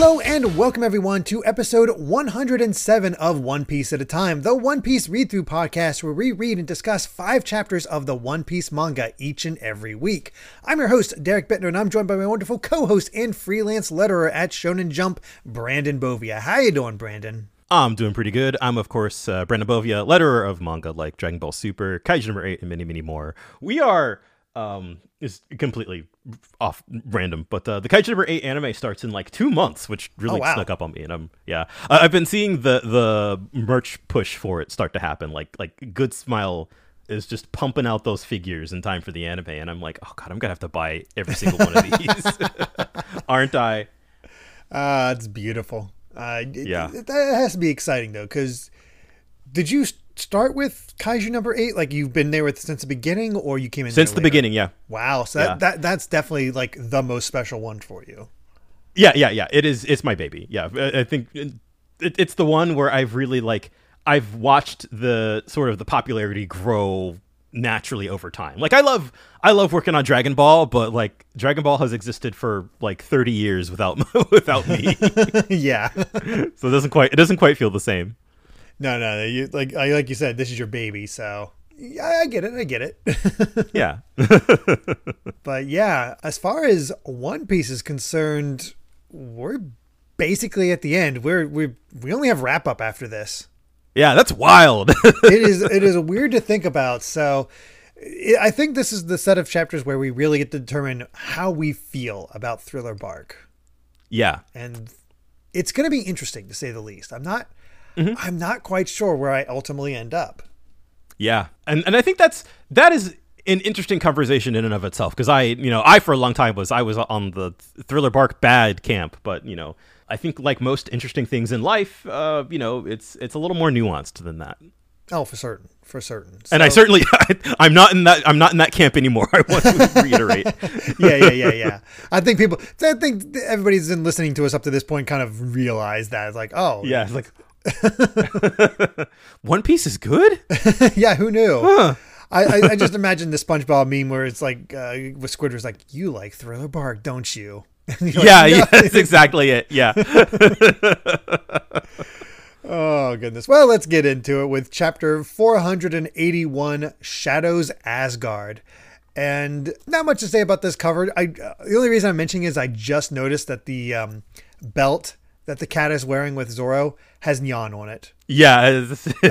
Hello and welcome everyone to episode 107 of One Piece at a Time, the One Piece read through podcast where we read and discuss five chapters of the One Piece manga each and every week. I'm your host, Derrick Bitner, and I'm joined by my wonderful co-host and freelance letterer at Shonen Jump, Brandon Bovia. How you doing, Brandon? I'm doing pretty good. I'm, of course, uh, Brandon Bovia, letterer of manga like Dragon Ball Super, Kaiju number 8, and many, many more. We are um is completely off random but uh, the kaiju number 8 anime starts in like two months which really Oh, wow. snuck up on me and i'm yeah I- i've been seeing the the merch push for it start to happen like like good smile is just pumping out those figures in time for the anime and i'm like oh god i'm gonna have to buy every single one of these aren't i Uh, it's beautiful. Uh, it- Yeah. it- that has to be exciting though, because did you start with Kaiju number eight? Like you've been there with since the beginning, or you came in since the beginning yeah Wow, so Yeah. that, that that's definitely like the most special one for you. Yeah, yeah, yeah. It is. It's my baby. Yeah, I, I think uh, it, it's the one where I've really like I've watched the sort of the popularity grow naturally over time. Like I love I love working on Dragon Ball, but like Dragon Ball has existed for like 30 years without without me. yeah. so it doesn't quite it doesn't quite feel the same. No, no, you, like I- like you said, this is your baby, so yeah, I get it, I get it. Yeah. but yeah, as far as One Piece is concerned, we're basically at the end. We're we we only have wrap up after this. yeah, that's wild. it is it is weird to think about. So I think this is the set of chapters where we really get to determine how we feel about Thriller Bark, yeah. and it's going to be interesting to say the least. I'm not Mm-hmm. I'm not quite sure where I ultimately end up. Yeah, and and I think that's that is an interesting conversation in and of itself because I you know I for a long time was I was on the Thriller Bark bad camp, but you know I think like most interesting things in life, uh, you know it's it's a little more nuanced than that. Oh, for certain, for certain. And I So- certainly I'm not in that I'm not in that camp anymore. I want to reiterate. yeah, yeah, yeah, yeah. I think people, I think everybody's been listening to us up to this point kind of realize that. It's like, oh, yeah, it's like One Piece is good. yeah, who knew? I, I, I just imagine the SpongeBob meme where it's like uh, with Squidward's like, "You like Thriller Bark, don't you?" Like, yeah, "No." yeah, that's exactly it. Yeah. Oh goodness. Well, let's get into it with chapter 481, Shadows Asgard. And not much to say about this cover. I uh, the only reason I'm mentioning is I just noticed that the um, belt that the cat is wearing with Zoro has neon on it. Yeah.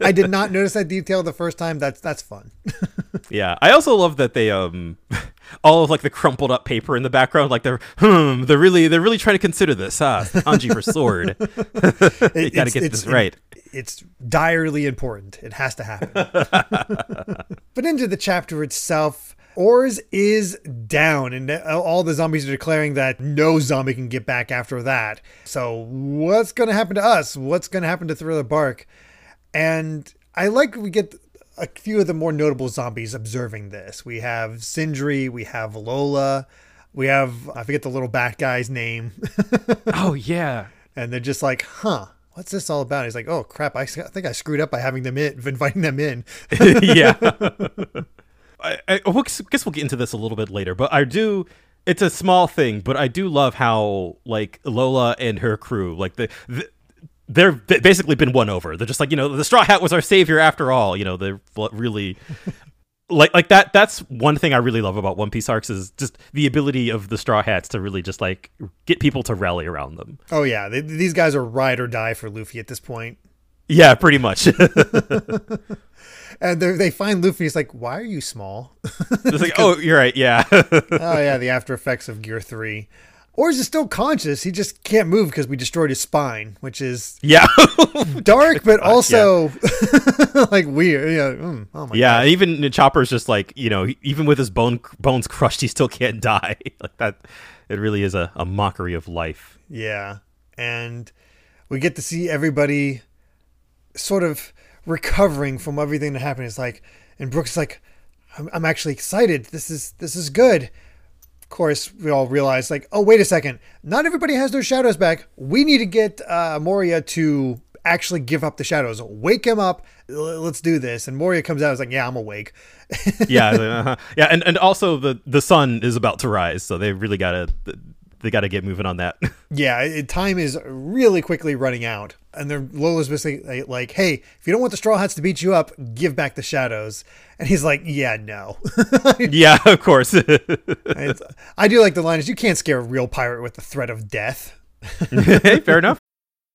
I did not notice that detail the first time. That's that's fun. Yeah, I also love that they um all of like the crumpled up paper in the background, like they're hmm, they're really they're really trying to consider this, huh? Kanji for sword. you got to get this right. It's direly important. It has to happen. but into the chapter itself, Oars is down, and all the zombies are declaring that no zombie can get back after that. So, what's going to happen to us? What's going to happen to Thriller Bark? And I like we get a few of the more notable zombies observing this. We have Sindri, we have Lola, we have, I forget the little bat guy's name. Oh yeah. and they're just like, "Huh, what's this all about?" He's like, "Oh crap, I think I screwed up by having them in, inviting them in." yeah. I, I we'll- guess we'll get into this a little bit later, but I do. It's a small thing, but I do love how like Lola and her crew, like the. the they're ba- basically been won over. They're just like you know the Straw Hat was our savior after all. You know they're really like like that. That's one thing I really love about One Piece arcs is just the ability of the Straw Hats to really just like get people to rally around them. oh yeah, they, these guys are ride or die for Luffy at this point. Yeah, pretty much. And they they find Luffy. He's like, "Why are you small?" it's like oh, you're right. Yeah. oh yeah, the after effects of Gear Three. Or is he still conscious. He just can't move because we destroyed his spine, which is yeah. dark, but also like weird. Yeah. mm, oh my Yeah, even Chopper's just like you know, even with his bone bones crushed, he still can't die. like that, it really is a, a mockery of life. Yeah. And we get to see everybody sort of recovering from everything that happened. It's like, and Brooks is like, I'm, I'm actually excited. This is, this is good. Of course, we all realize like, oh, wait a second. Not everybody has their shadows back. We need to get uh, Moria to actually give up the shadows. Wake him up. Let's do this. And Moria comes out. Is like, yeah, I'm awake. Yeah, uh-huh. yeah, and and also the the sun is about to rise, so they really gotta. They got to get moving on that. Yeah, it, time is really quickly running out. And then Lola's basically uh, like, hey, if you don't want the Straw Hats to beat you up, give back the shadows. And he's like, yeah, no. yeah, of course. I do like the line is you can't scare a real pirate with the threat of death. hey, fair enough.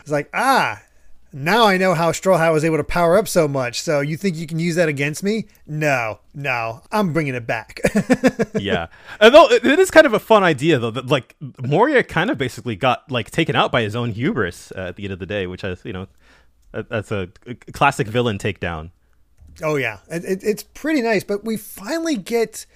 It's like, ah, now I know how Straw Hat was able to power up so much. So you think you can use that against me? No, no, I'm bringing it back. yeah. Although it it is kind of a fun idea though that like Moria kind of basically got like taken out by his own hubris uh, at the end of the day, which is you know that's a, classic villain takedown. oh yeah, it, it, it's pretty nice. But we finally get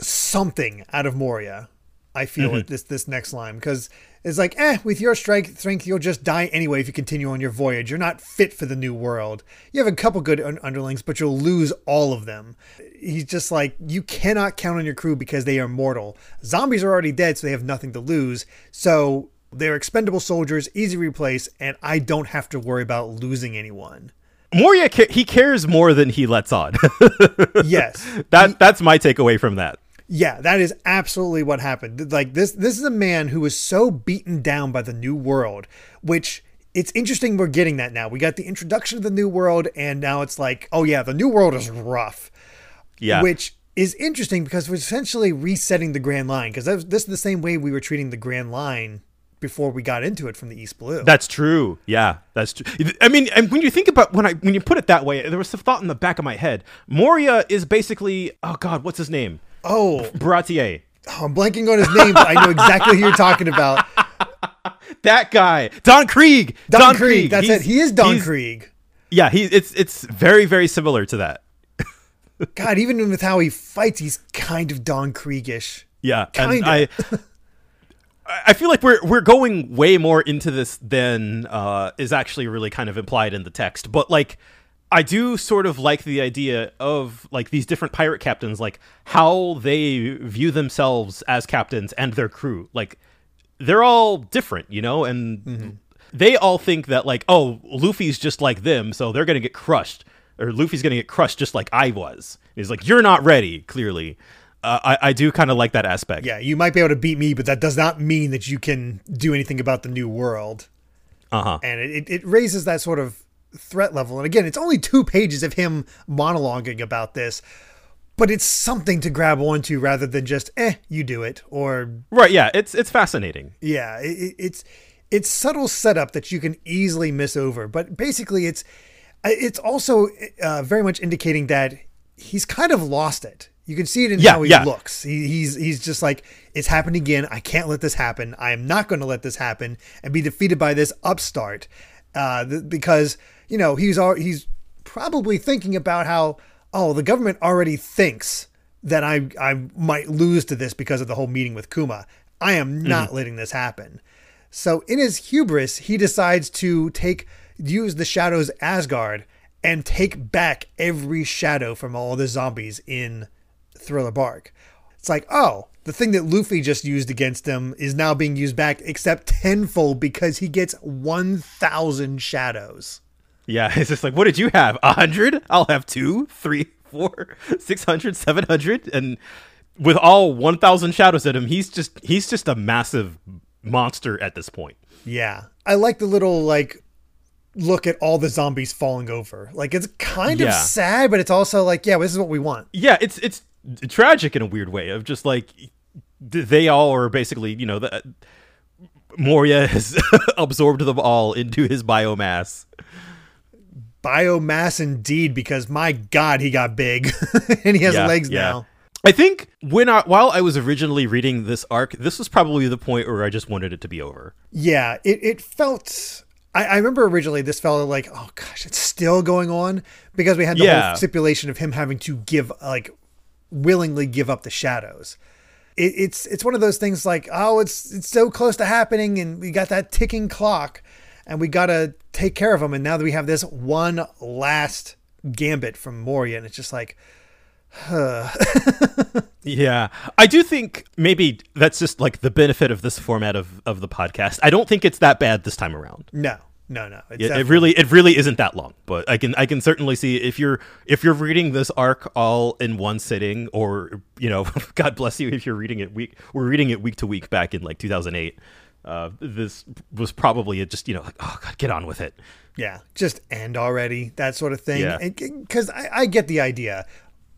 something out of Moria. I feel Mm-hmm. at this this next line because it's like, eh, with your strength, strength, you'll just die anyway if you continue on your voyage. You're not fit for the new world. You have a couple good un- underlings, but you'll lose all of them. He's just like, you cannot count on your crew because they are mortal. Zombies are already dead, so they have nothing to lose. So they're expendable soldiers, easy to replace, and I don't have to worry about losing anyone. Moria he cares more than he lets on. Yes. that that's my takeaway from that. Yeah, that is absolutely what happened. Like this this is a man who was so beaten down by the new world, which it's interesting we're getting that now. We got the introduction of the new world and now it's like, oh yeah, the new world is rough. Yeah. Which is interesting because we're essentially resetting the Grand Line because this is the same way we were treating the Grand Line before we got into it from the East Blue. That's true. Yeah, that's true. I mean, and when you think about when I when you put it that way, there was a thought in the back of my head. Moria is basically oh god, what's his name? Oh, Baratie. oh, I'm blanking on his name, but I know exactly who you're talking about. That guy, Don Krieg. Don, Krieg. That's He's- it. He is Don Krieg. Yeah, he it's it's very very similar to that. God, even with how he fights, he's kind of Don Kriegish. Yeah, and Kinda. I I feel like we're we're going way more into this than uh, is actually really kind of implied in the text. But like, I do sort of like the idea of like these different pirate captains, like how they view themselves as captains and their crew. Like, they're all different, you know, and they all think that like, oh, Luffy's just like them, so they're gonna get crushed, or Luffy's gonna get crushed just like I was. He's like, you're not ready, clearly. Uh, I, I do kind of like that aspect. Yeah, you might be able to beat me, but that does not mean that you can do anything about the new world. Uh huh. And it, it raises that sort of threat level. And again, it's only two pages of him monologuing about this, but it's something to grab onto rather than just, eh, you do it. Or, Right. Yeah. It's it's fascinating. yeah, it, it- it's it's subtle setup that you can easily miss over. But basically, it's it's also uh, very much indicating that he's kind of lost it. You can see it in Yeah, how he yeah. looks. He, he's he's just like it's happened again. I can't let this happen. I am not going to let this happen and be defeated by this upstart. Uh, th- because you know he's al- he's probably thinking about how oh the government already thinks that I I might lose to this because of the whole meeting with Kuma. I am mm-hmm. not letting this happen. So in his hubris, he decides to take use the shadows Asgard and take back every shadow from all the zombies in Thriller Bark. It's like, oh, the thing that Luffy just used against him is now being used back, except tenfold because he gets 1,000 shadows. Yeah. It's just like, what did you have? A hundred? I'll have two, three, four, six hundred, seven hundred, and with all one thousand shadows at him, he's just he's just a massive monster at this point. Yeah. I like the little, like, look at all the zombies falling over. Like, it's kind of sad, but it's also like, yeah, this is what we want. Yeah. It's it's tragic in a weird way of just like they all are basically you know the. Moria has absorbed them all into his biomass. Biomass indeed, because my God, he got big and he has Yeah, legs yeah. now. I think when I while I was originally reading this arc, this was probably the point where I just wanted it to be over. Yeah, it, it felt. I, I remember originally this felt like, oh gosh, it's still going on because we had the Yeah. whole stipulation of him having to give, like, willingly give up the shadows. it, it's it's one of those things like oh it's it's so close to happening and we got that ticking clock and we got to take care of them and now that we have this one last gambit from Moria and it's just like huh. Yeah, I do think maybe that's just like the benefit of this format of of the podcast. I don't think it's that bad this time around. no no no it's It, it really it really isn't that long, but I can I can certainly see if you're if you're reading this arc all in one sitting, or you know, God bless you if you're reading it week. We're reading it week to week back in like 2008. Uh, this was probably just you know like oh god get on with it. yeah just end already that sort of thing Yeah. because I, I get the idea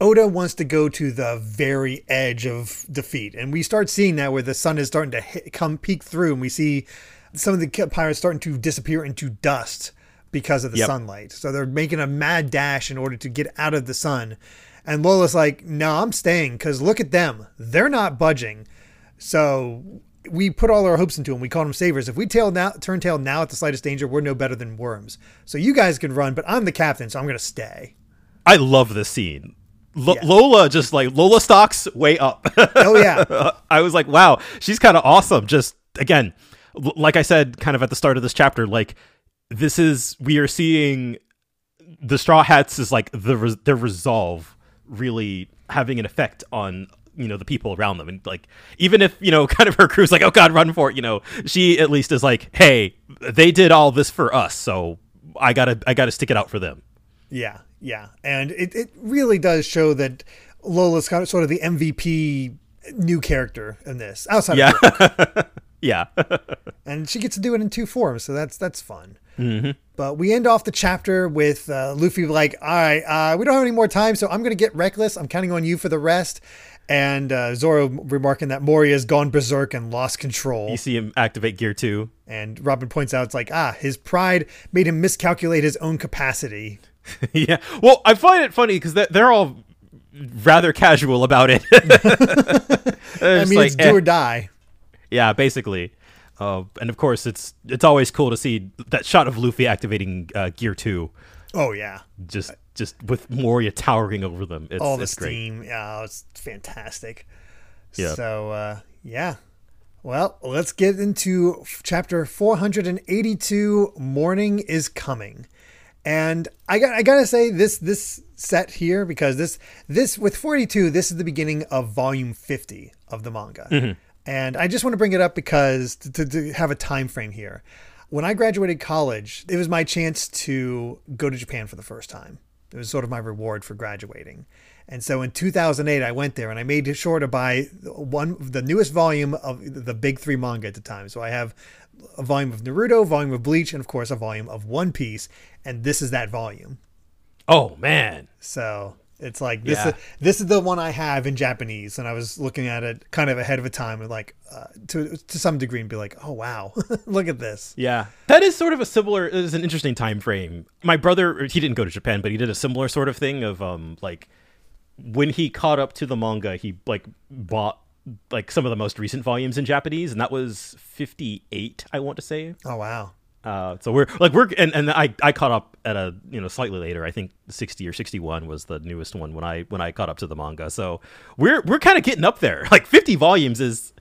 Oda wants to go to the very edge of defeat, and we start seeing that where the sun is starting to hit, come peek through, and we see some of the pirates starting to disappear into dust because of the Yep. sunlight. So they're making a mad dash in order to get out of the sun. And Lola's like, "No, I'm staying because look at them; they're not budging." So we put all our hopes into them. We call them savers. If we tail now, turn tail now at the slightest danger, we're no better than worms. So you guys can run, but I'm the captain, so I'm going to stay. I love this scene. Lo- Yeah. Lola just like Lola stocks way up. Oh yeah, I was like, wow, she's kind of awesome. Just again, l- like I said, kind of at the start of this chapter, like this is we are seeing the Straw Hats is like the res- their resolve really having an effect on you know the people around them, and like even if you know kind of her crew's like, oh god, run for it, you know, she at least is like, hey, they did all this for us, so I gotta I gotta stick it out for them. yeah, yeah. And it, it really does show that Lola's kind of sort of the MVP new character in this outside Yeah, of yeah. and she gets to do it in two forms, so that's that's fun. Mm-hmm. But we end off the chapter with uh, Luffy like, "All right, uh, we don't have any more time, so I'm going to get reckless. I'm counting on you for the rest." And uh, Zoro remarking that Moria's gone berserk and lost control. you see him activate gear two. And Robin points out, it's like, ah, his pride made him miscalculate his own capacity. yeah. Well, I find it funny because they're all rather casual about it. I mean, it's do or die. yeah, basically. Uh, and of course, it's it's always cool to see that shot of Luffy activating uh, Gear Oh yeah, just just with Moria towering over them. It's, all the it's great. steam. Yeah, it's fantastic. Yeah. So uh, yeah. Well, let's get into chapter 482. Morning is coming, and I got I gotta say this this set here because this this with 42 this is the beginning of volume 50 of the manga, and I just want to bring it up because to, to, to have a time frame here. When I graduated college, it was my chance to go to Japan for the first time. It was sort of my reward for graduating. And so in 2008, I went there and I made sure to buy one the newest volume of the big three manga at the time. So I have a volume of Naruto, volume of Bleach, and of course a volume of One Piece. And this is that volume. Oh man, So it's like this. Yeah. Is, this is the one I have in Japanese, and I was looking at it kind of ahead of a time, and like uh, to to some degree, and be like, oh wow, look at this. yeah, that is sort of a similar. Is an interesting time frame. My brother, he didn't go to Japan, but he did a similar sort of thing of um like when he caught up to the manga, he like bought like some of the most recent volumes in Japanese, and that was fifty eight, I want to say. Oh wow. Uh, so we're like we're and, and I, I caught up at a you know slightly later. I think sixty or sixty one was the newest one when I when I caught up to the manga. So we're we're kind of getting up there. Like fifty volumes is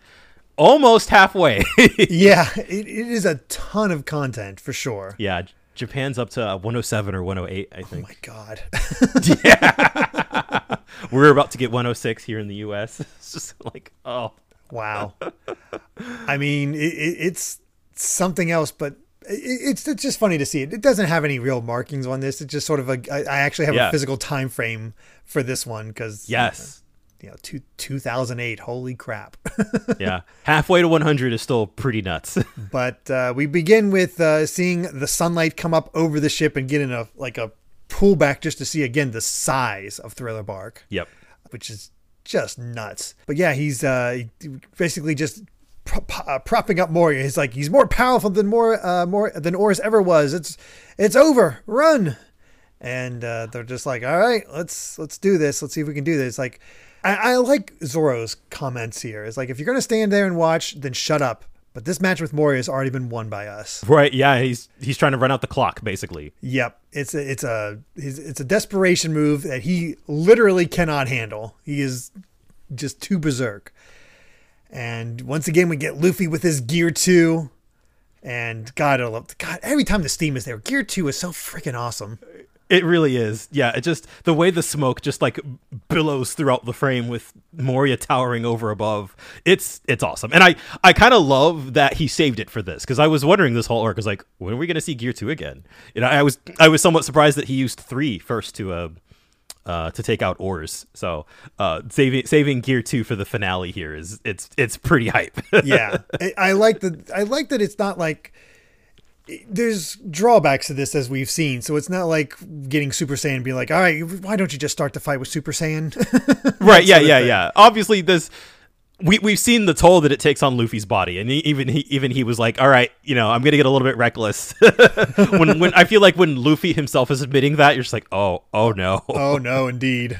almost halfway. Yeah, it, it is a ton of content for sure. yeah, Japan's up to one hundred seven or one hundred eight. I think. Oh my god. yeah. we're about to get one hundred six here in the U.S. It's just like oh Wow. I mean, it, it, it's something else, but it's it's just funny to see it. It doesn't have any real markings on this. It's just sort of a. I actually have Yeah. a physical time frame for this one because yes. you know, two, 2008. Holy crap! yeah, halfway to one hundred is still pretty nuts. but uh, we begin with uh, seeing the sunlight come up over the ship and get in a like a pullback just to see again the size of Thriller Bark. yep. which is just nuts. But yeah, he's uh, basically just pro- uh, propping up Moria. He's like he's more powerful than more uh, more than Oars ever was. It's it's over. Run. And uh, they're just like, all right, let's let's do this. Let's see if we can do this. Like, I, I like Zoro's comments here. It's like if you're gonna stand there and watch, then shut up. But this match with Moria has already been won by us. Right. Yeah. He's he's trying to run out the clock basically. Yep, it's a it's a it's a desperation move that he literally cannot handle. He is just too berserk. And once again, we get Luffy with his Gear 2. And God, I love God. Every time the steam is there, Gear 2 is so freaking awesome. It really is. Yeah, it just the way the smoke just like billows throughout the frame with Moria towering over above. It's it's awesome. And I I kind of love that he saved it for this cuz I was wondering this whole arc was like when are we going to see Gear 2 again? You know, I was I was somewhat surprised that he used 3 first to uh uh, to take out Oars. So uh, saving saving gear two for the finale here is it's it's pretty hype. yeah, I, I like the I like that it's not like there's drawbacks to this as we've seen. So it's not like getting Super Saiyan and being like, all right, why don't you just start the fight with Super Saiyan? right? Yeah, yeah, yeah. Obviously, this we we've seen the toll that it takes on Luffy's body, and he, even he even he was like, "All right, you know, I'm gonna get a little bit reckless." when when I feel like when Luffy himself is admitting that, you're just like, "Oh, oh no, oh no, indeed."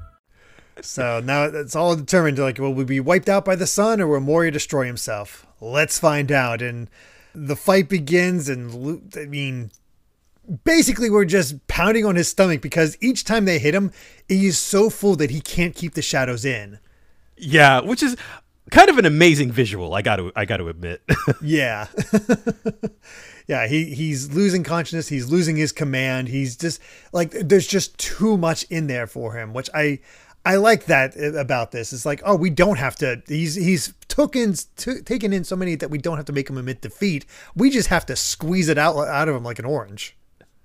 So now it's all determined. Like, will we be wiped out by the sun, or will Moria destroy himself? Let's find out. And the fight begins, and I mean, basically, we're just pounding on his stomach because each time they hit him, he is so full that he can't keep the shadows in. Yeah, which is kind of an amazing visual. I got to, I got to admit. yeah, yeah. He he's losing consciousness. He's losing his command. He's just like there's just too much in there for him, which I I like that uh, about this. It's like, oh, we don't have to. He's he's taken t- taken in so many that we don't have to make him admit defeat. We just have to squeeze it out out of him like an orange.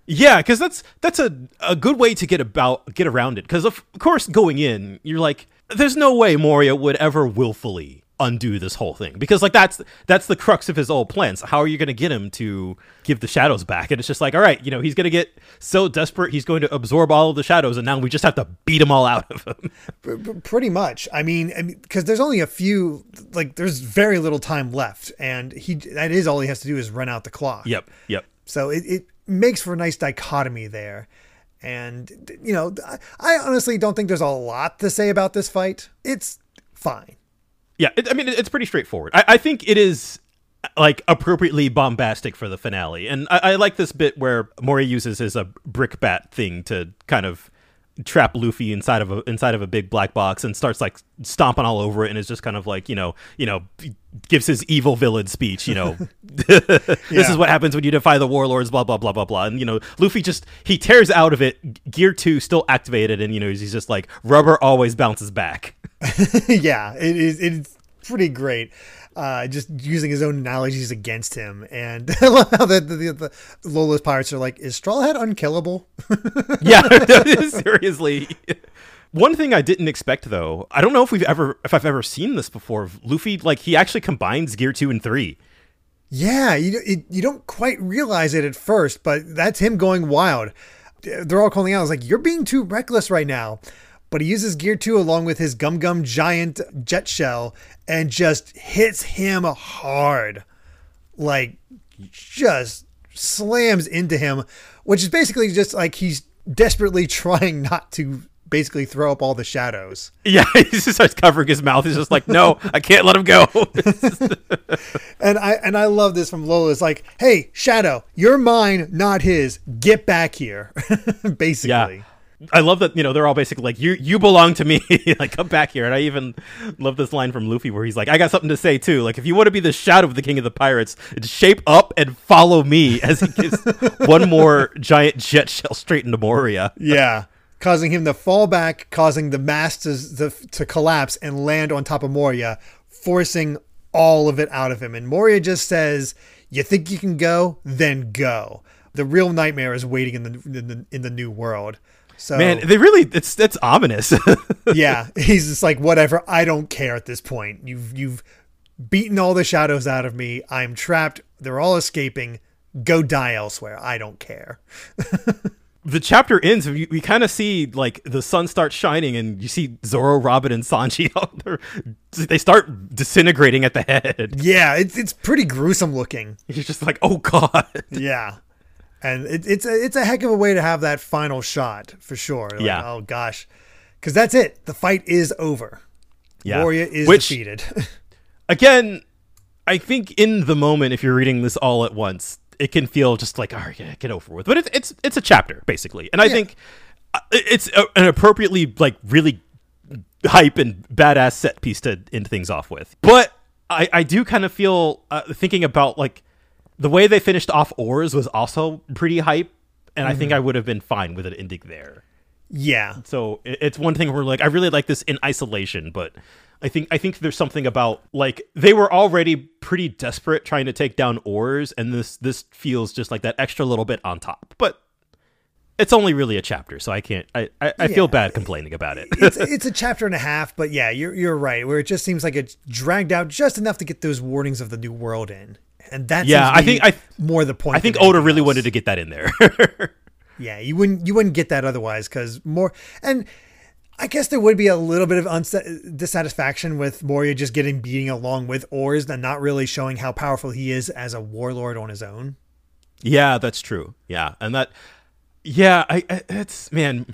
Yeah, because that's that's a a good way to get about get around it. Because of course, going in, you're like, there's no way Moria would ever willfully undo this whole thing. Because like that's that's the crux of his old plans. How are you going to get him to give the shadows back? And it's just like all right you know he's going to get so desperate he's going to absorb all of the shadows and now we just have to beat them all out of him. Pretty much. I mean because there's only a few like there's very little time left and he that is all he has to do is run out the clock. Yep yep. So it, it makes for a nice dichotomy there. And you know i honestly don't think there's a lot to say about this fight. It's fine yeah, it, I mean, it's pretty straightforward. I, I, think it is like appropriately bombastic for the finale, and I, I like this bit where Mori uses his a uh, brick bat thing to kind of trap Luffy inside of a inside of a big black box and starts like stomping all over it and is just kind of like you know you know gives his evil villain speech you know. This yeah. is what happens when you defy the warlords blah blah blah blah blah. And you know Luffy just he tears out of it gear 2 still activated and you know he's just like rubber always bounces back. Yeah it is it's pretty great uh, just using his own analogies against him. And I love how the, the, the, Lola's pirates are like, is Straw Hat unkillable? yeah, seriously. One thing I didn't expect though, I don't know if we've ever if I've ever seen this before. Luffy like he actually combines gear 2 and 3. Yeah, you it, you don't quite realize it at first, but that's him going wild. They're all calling out, "It's like you're being too reckless right now." But he uses Gear 2 along with his Gum Gum Giant Jet Shell and just hits him hard. Like, just slams into him, which is basically just like he's desperately trying not to basically throw up all the shadows. Yeah, he just starts covering his mouth. He's just like, "No, I can't let him go." and I and I love this from Lola. It's like, "Hey, Shadow, you're mine, not his. Get back here." basically. Yeah. I love that you know they're all basically like you you belong to me. Like come back here. And I even love this line from Luffy where he's like I got something to say too. Like if you want to be the shadow of the king of the pirates shape up and follow me. As he gives one more giant jet shell straight into Moria. Yeah. Causing him to fall back causing the mast to, to, to collapse and land on top of Moria forcing all of it out of him. And Moria just says you think you can go? Then go. The real nightmare is waiting in the in the, in the new world so man, they really it's it's ominous. yeah, he's just like whatever. I don't care at this point. You've you've beaten all the shadows out of me. I'm trapped. They're all escaping. Go die elsewhere. I don't care. the chapter ends. We, we kind of see like the sun starts shining, and you see Zoro, Robin, and Sanji. they start disintegrating at the head. Yeah, it's it's pretty gruesome looking. You're just like, oh god. Yeah, and it, it's a it's a heck of a way to have that final shot for sure. Like, Yeah. Oh gosh, because that's it. The fight is over. Yeah. Moria is Which- defeated. Again, I think in the moment, if you're reading this all at once, it can feel just like, oh yeah, get over with. But it's it's it's a chapter basically, and I Yeah. think uh, it's a, an appropriately like really hype and badass set piece to end things off with. But I I do kind of feel uh, thinking about like the way they finished off Oars was also pretty hype, and I think mm-hmm. I would have been fine with an ending there. yeah, So it's one thing where like I really like this in isolation, but I think I think there's something about like they were already pretty desperate trying to take down Oars, and this this feels just like that extra little bit on top. But it's only really a chapter, so I can't. I I, I feel bad complaining about it. it's it's a chapter and a half, but yeah, you're you're right. Where it just seems like it's dragged out just enough to get those warnings of the new world in, and that's Yeah, I think- I- more the point. I think Oda really else. wanted to get that in there. Yeah, you wouldn't you wouldn't get that otherwise because more and I guess there would be a little bit of unsa- dissatisfaction with Moria just getting beating along with Oars and not really showing how powerful he is as a warlord on his own. yeah, that's true. Yeah, and that. Yeah, I, I it's man.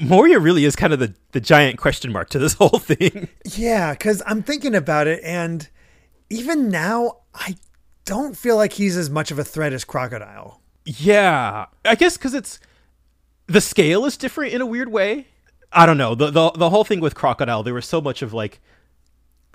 Moria really is kind of the, the giant question mark to this whole thing. Yeah, because I'm thinking about it, and even now, I don't feel like he's as much of a threat as Crocodile. Yeah, I guess because it's the scale is different in a weird way. I don't know the the the whole thing with crocodile. There was so much of like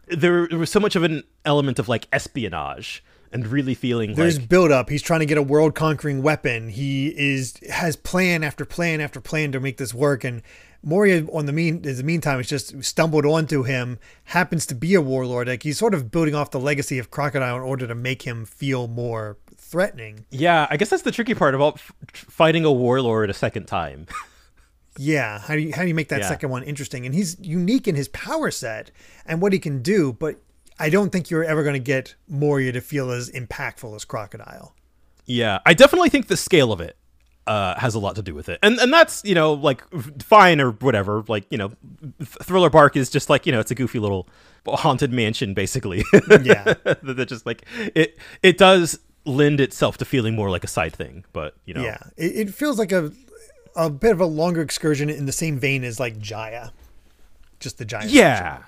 there, there was so much of an element of like espionage and really feeling There's like build up. He's trying to get a world conquering weapon. He is has plan after plan after plan to make this work. And Moria, on the mean, in the meantime, has just stumbled onto him. Happens to be a warlord. Like he's sort of building off the legacy of Crocodile in order to make him feel more threatening. yeah. I guess that's the tricky part about f- fighting a warlord a second time. Yeah, how do you how do you make that Yeah. second one interesting? And he's unique in his power set and what he can do, but I don't think you're ever going to get Moria to feel as impactful as Crocodile. Yeah, I definitely think the scale of it uh, has a lot to do with it, and and that's you know like fine or whatever. Like you know, Thriller Bark is just like you know it's a goofy little haunted mansion basically. Yeah. that just like it it does lend itself to feeling more like a side thing, but you know, Yeah, it, it feels like a a bit of a longer excursion in the same vein as like Jaya, just the giant. yeah,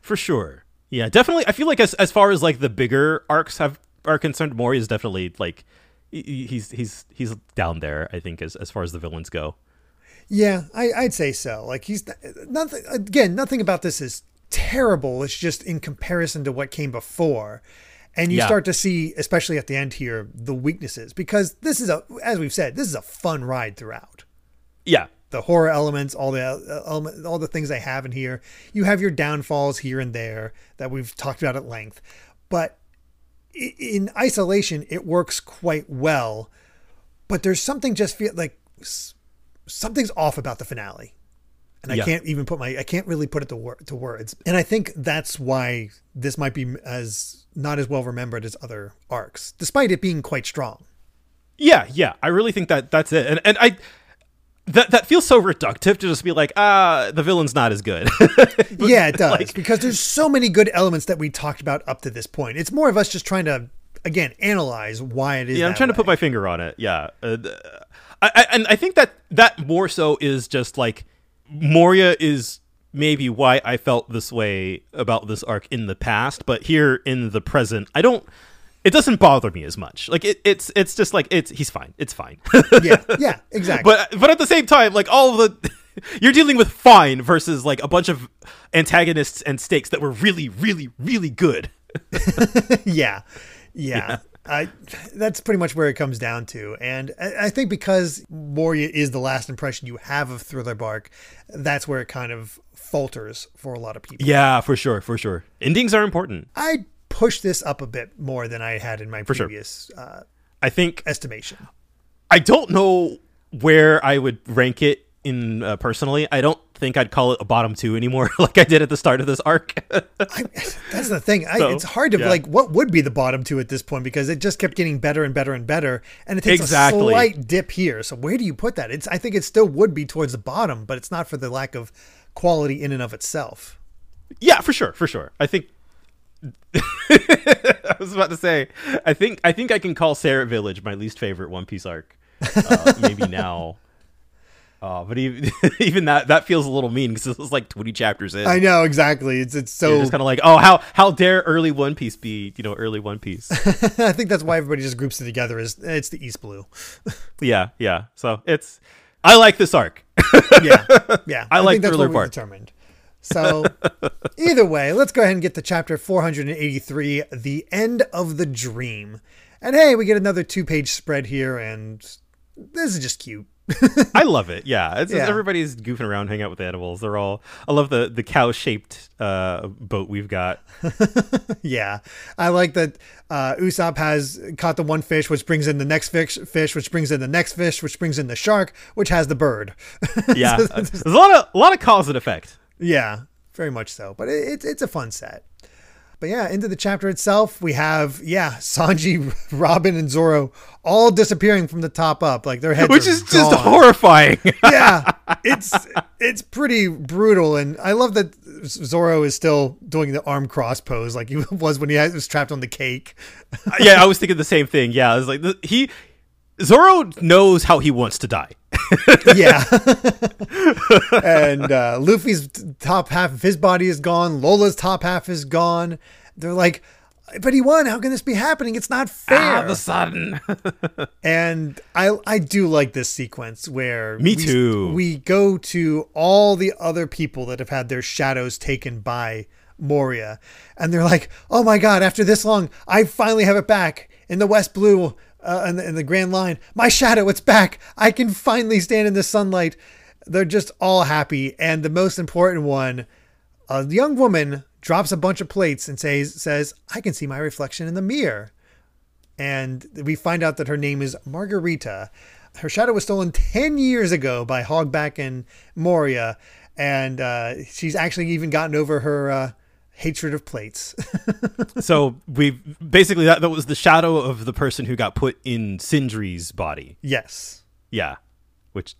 for sure. Yeah, definitely. I feel like as as far as like the bigger arcs have are concerned, Mori is definitely like he's he's he's down there. I think as as far as the villains go. yeah, I, I'd say so. Like he's nothing. Again, nothing about this is terrible. It's just in comparison to what came before. And you Yeah. start to see, especially at the end here, the weaknesses because this is a, as we've said, this is a fun ride throughout. Yeah, the horror elements, all the uh, element, all the things they have in here. You have your downfalls here and there that we've talked about at length, but in isolation, it works quite well. But there's something just feel like something's off about the finale, and I Yeah. can't even put my I can't really put it to, wor- to words. And I think that's why this might be as not as well remembered as other arcs, despite it being quite strong. Yeah, yeah, I really think that that's it, and and I that that feels so reductive to just be like, ah, the villain's not as good. yeah, it does because there's so many good elements that we talked about up to this point. It's more of us just trying to again analyze why it is. yeah, I'm trying to put my finger on it. Yeah, uh, I, I and I think that that more so is just like Moria is maybe why I felt this way about this arc in the past, but here in the present, I don't. It doesn't bother me as much. Like it, it's it's just like it's he's fine. It's fine. yeah, yeah, exactly. but but at the same time, like all the you're dealing with fine versus like a bunch of antagonists and stakes that were really, really, really good. yeah, yeah. I that's pretty much where it comes down to, and I, I think because Moria is the last impression you have of Thriller Bark, that's where it kind of falters for a lot of people. Yeah, for sure, for sure. Endings are important. I push this up a bit more than I had in my sure. previous uh, I think estimation. I don't know where I would rank it in uh, personally. I don't think I'd call it a bottom two anymore, like I did at the start of this arc. I, that's the thing. I, So, it's hard to yeah. like what would be the bottom two at this point because it just kept getting better and better and better, and it takes Exactly. a slight dip here. So where do you put that? It's I think it still would be towards the bottom, but it's not for the lack of quality in and of itself. yeah, for sure, for sure. I think I was about to say, I think I think I can call Syrup Village my least favorite One Piece arc. Uh, maybe now. Uh, but even, even that that feels a little mean because this was like 20 chapters in. I know exactly. It's it's You're so. just kind of like, oh, how how dare early One Piece be? You know, early One Piece. I think that's why everybody just groups it together. Is it's the East Blue. yeah, yeah. So it's I like this arc. yeah, yeah. I like think that's the earlier what part. determined. So, either way, let's go ahead and get to chapter 483, the end of the dream. And hey, we get another two-page spread here, and this is just cute. I love it. Yeah, it's just Yeah. everybody's goofing around, hanging out with the animals. They're all. I love the the cow shaped uh, boat we've got. Yeah, I like that. Uh, Usopp has caught the one fish, which brings in the next fish, fish, which brings in the next fish, which brings in the shark, which has the bird. Yeah, there's a lot of a lot of cause and effect. Yeah, very much so. But it, it's it's a fun set. But yeah, into the chapter itself, we have yeah Sanji, Robin, and Zoro all disappearing from the top up, like their heads, Which is just horrifying. yeah, it's it's pretty brutal, and I love that Zoro is still doing the arm cross pose like he was when he was trapped on the cake. yeah, I was thinking the same thing. Yeah, I was like, he Zoro knows how he wants to die. yeah. and uh, Luffy's top half of his body is gone. Lola's top half is gone. They're like, but he won. How can this be happening? It's not fair. All of a sudden. and I I do like this sequence where Me we- too. We go to all the other people that have had their shadows taken by Moria, and they're like, "Oh my god! After this long, I finally have it back in the West Blue." Uh, in, the, the Grand Line, my shadow, it's back. I can finally stand in the sunlight. They're just all happy. And the most important one, a young woman drops a bunch of plates and says, says, I can see my reflection in the mirror and we find out that her name is Margarita. Her shadow was stolen 10 years ago by Hogback and Moria, and uh, she's actually even gotten over her uh, hatred of plates. so we basically that that was the shadow of the person who got put in Sindri's body. yes. Yeah, which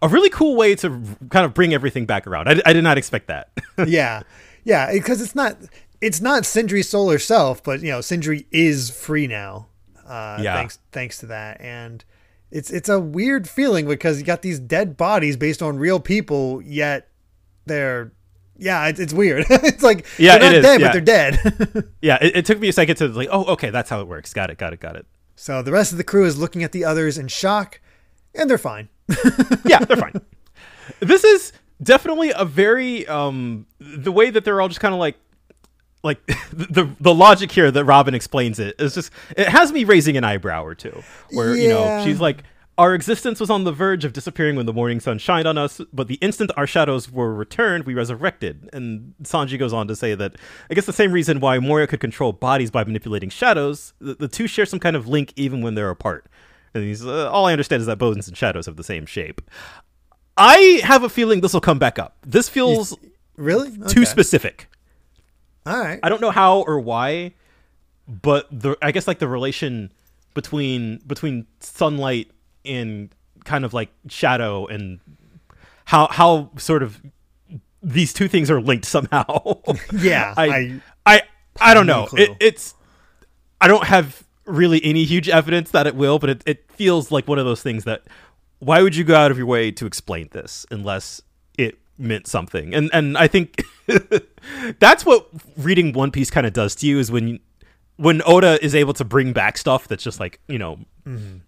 a really cool way to kind of bring everything back around. I, I did not expect that. Yeah. Yeah, because it's not it's not Sindri's soul herself, but you know, Sindri is free now. Uh Yeah. thanks thanks to that. And it's it's a weird feeling because you got these dead bodies based on real people, yet they're yeah, it's, it's weird. it's like Yeah, they're not dead, yeah. but they're dead. yeah, it, it took me a second to like, oh, okay, that's how it works. Got it, got it, got it. So the rest of the crew is looking at the others in shock, and they're fine. yeah, they're fine. This is definitely a very um the way that they're all just kind of like like the the logic here that Robin explains it is just it has me raising an eyebrow or two where you know she's like our existence was on the verge of disappearing when the morning sun shined on us, but the instant our shadows were returned, we resurrected. And Sanji goes on to say that I guess the same reason why Moria could control bodies by manipulating shadows, the, the two share some kind of link even when they're apart. And he's uh, all I understand is that bones and shadows have the same shape. I have a feeling this will come back up. This feels Really? too specific. All right. I don't know how or why, but the I guess like the relation between between sunlight and kind of like shadow and how how sort of these two things are linked somehow. Yeah, I I- I I, don't know. It, it's I don't have really any huge evidence that it will, but it, it feels like one of those things that why would you go out of your way to explain this unless it meant something? And and I think that's what reading One Piece kind of does to you is when when Oda is able to bring back stuff that's just like you know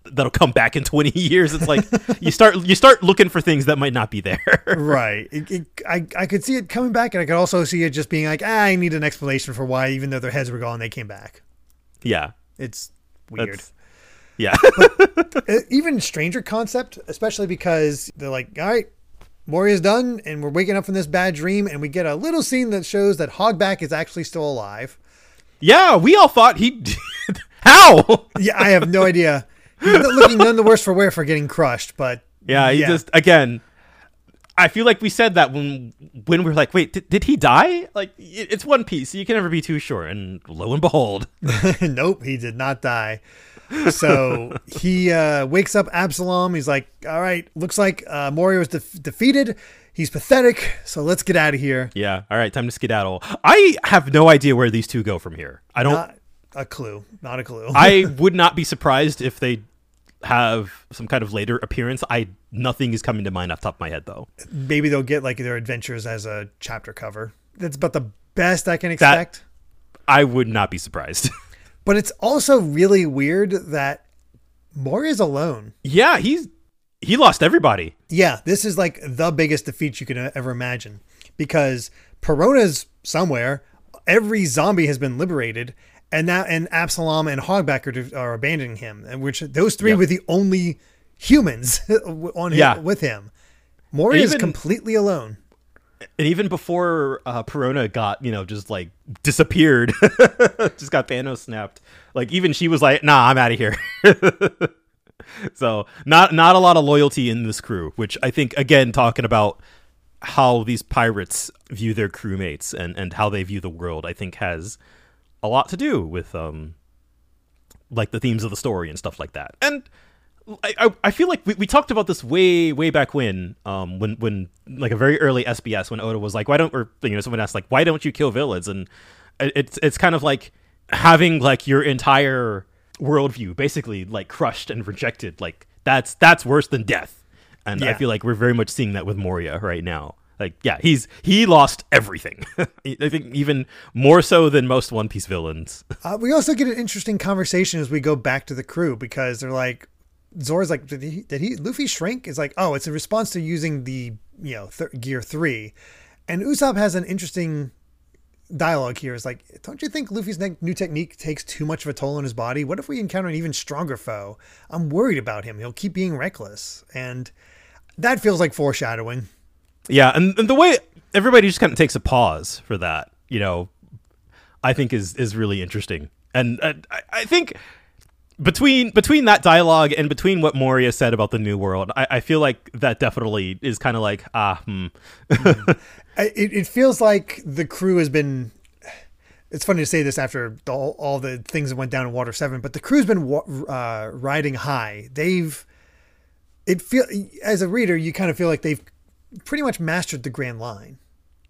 that'll come back in 20 years it's like you start you start looking for things that might not be there right. It, it, I, I could see it coming back, and I could also see it just being like, ah, I need an explanation for why, even though their heads were gone, they came back. yeah It's weird. that's yeah Uh, even stranger concept, especially because they're like, all right, Moria's done, and we're waking up from this bad dream, and we get a little scene that shows that Hogback is actually still alive. Yeah we all thought he how Yeah, I have no idea. He's looking none the worse for wear for getting crushed, but Yeah, he just again. I feel like we said that when when we were like, wait, did, did he die? Like it- it's One Piece, so you can never be too sure. And lo and behold, nope, he did not die. So he uh, wakes up Absalom. He's like, all right, looks like uh, Moria was def- defeated. He's pathetic. So let's get out of here. yeah. All right, time to skedaddle. I have no idea where these two go from here. I don't. Not a clue. Not a clue. I would not be surprised if they have some kind of later appearance. I nothing is coming to mind off the top of my head though. Maybe they'll get like their adventures as a chapter cover. That's about the best I can expect. I would not be surprised. But it's also really weird that Moria's alone. yeah, he's he lost everybody. Yeah, this is like the biggest defeat you could uh, ever imagine because Perona's somewhere. Every zombie has been liberated, and now and Absalom and Hogback are, are abandoning him, and which those three Yep. were the only humans on him, Yeah. with him. Moria is completely alone. And even before uh, Perona got, you know, just like disappeared, just got Thanos snapped. Like even she was like, "Nah, I'm out of here." so not not a lot of loyalty in this crew, which I think again talking about how these pirates view their crewmates and and how they view the world, I think has a lot to do with um like the themes of the story and stuff like that. And I, I, I feel like we, we talked about this way way back when um when when like a very early SBS when Oda was like why don't or you know someone asked like why don't you kill villains and it- it's it's kind of like having like your entire worldview basically like crushed and rejected like that's that's worse than death. And I feel like we're very much seeing that with Moria right now. Like yeah he's he lost everything. I think even more so than most One Piece villains. Uh, we also get an interesting conversation as we go back to the crew because they're like, Zoro's like, did he, did he, Luffy shrink? Is like, oh, it's a response to using the, you know, th- gear three. And Usopp has an interesting dialogue here. Is like, don't you think Luffy's ne- new technique takes too much of a toll on his body? What if we encounter an even stronger foe? I'm worried about him. He'll keep being reckless. And that feels like foreshadowing. Yeah, and, and the way everybody just kind of takes a pause for that, you know, I think is is really interesting. And uh, I, I think between between that dialogue and between what Moria said about the new world, I, I feel like that definitely is kind of like ah, hmm. It, it feels like the crew has been it's funny to say this after the, all, all the things that went down in water 7 but the crew's been uh, riding high they've it feel as a reader you kind of feel like they've pretty much mastered the grand line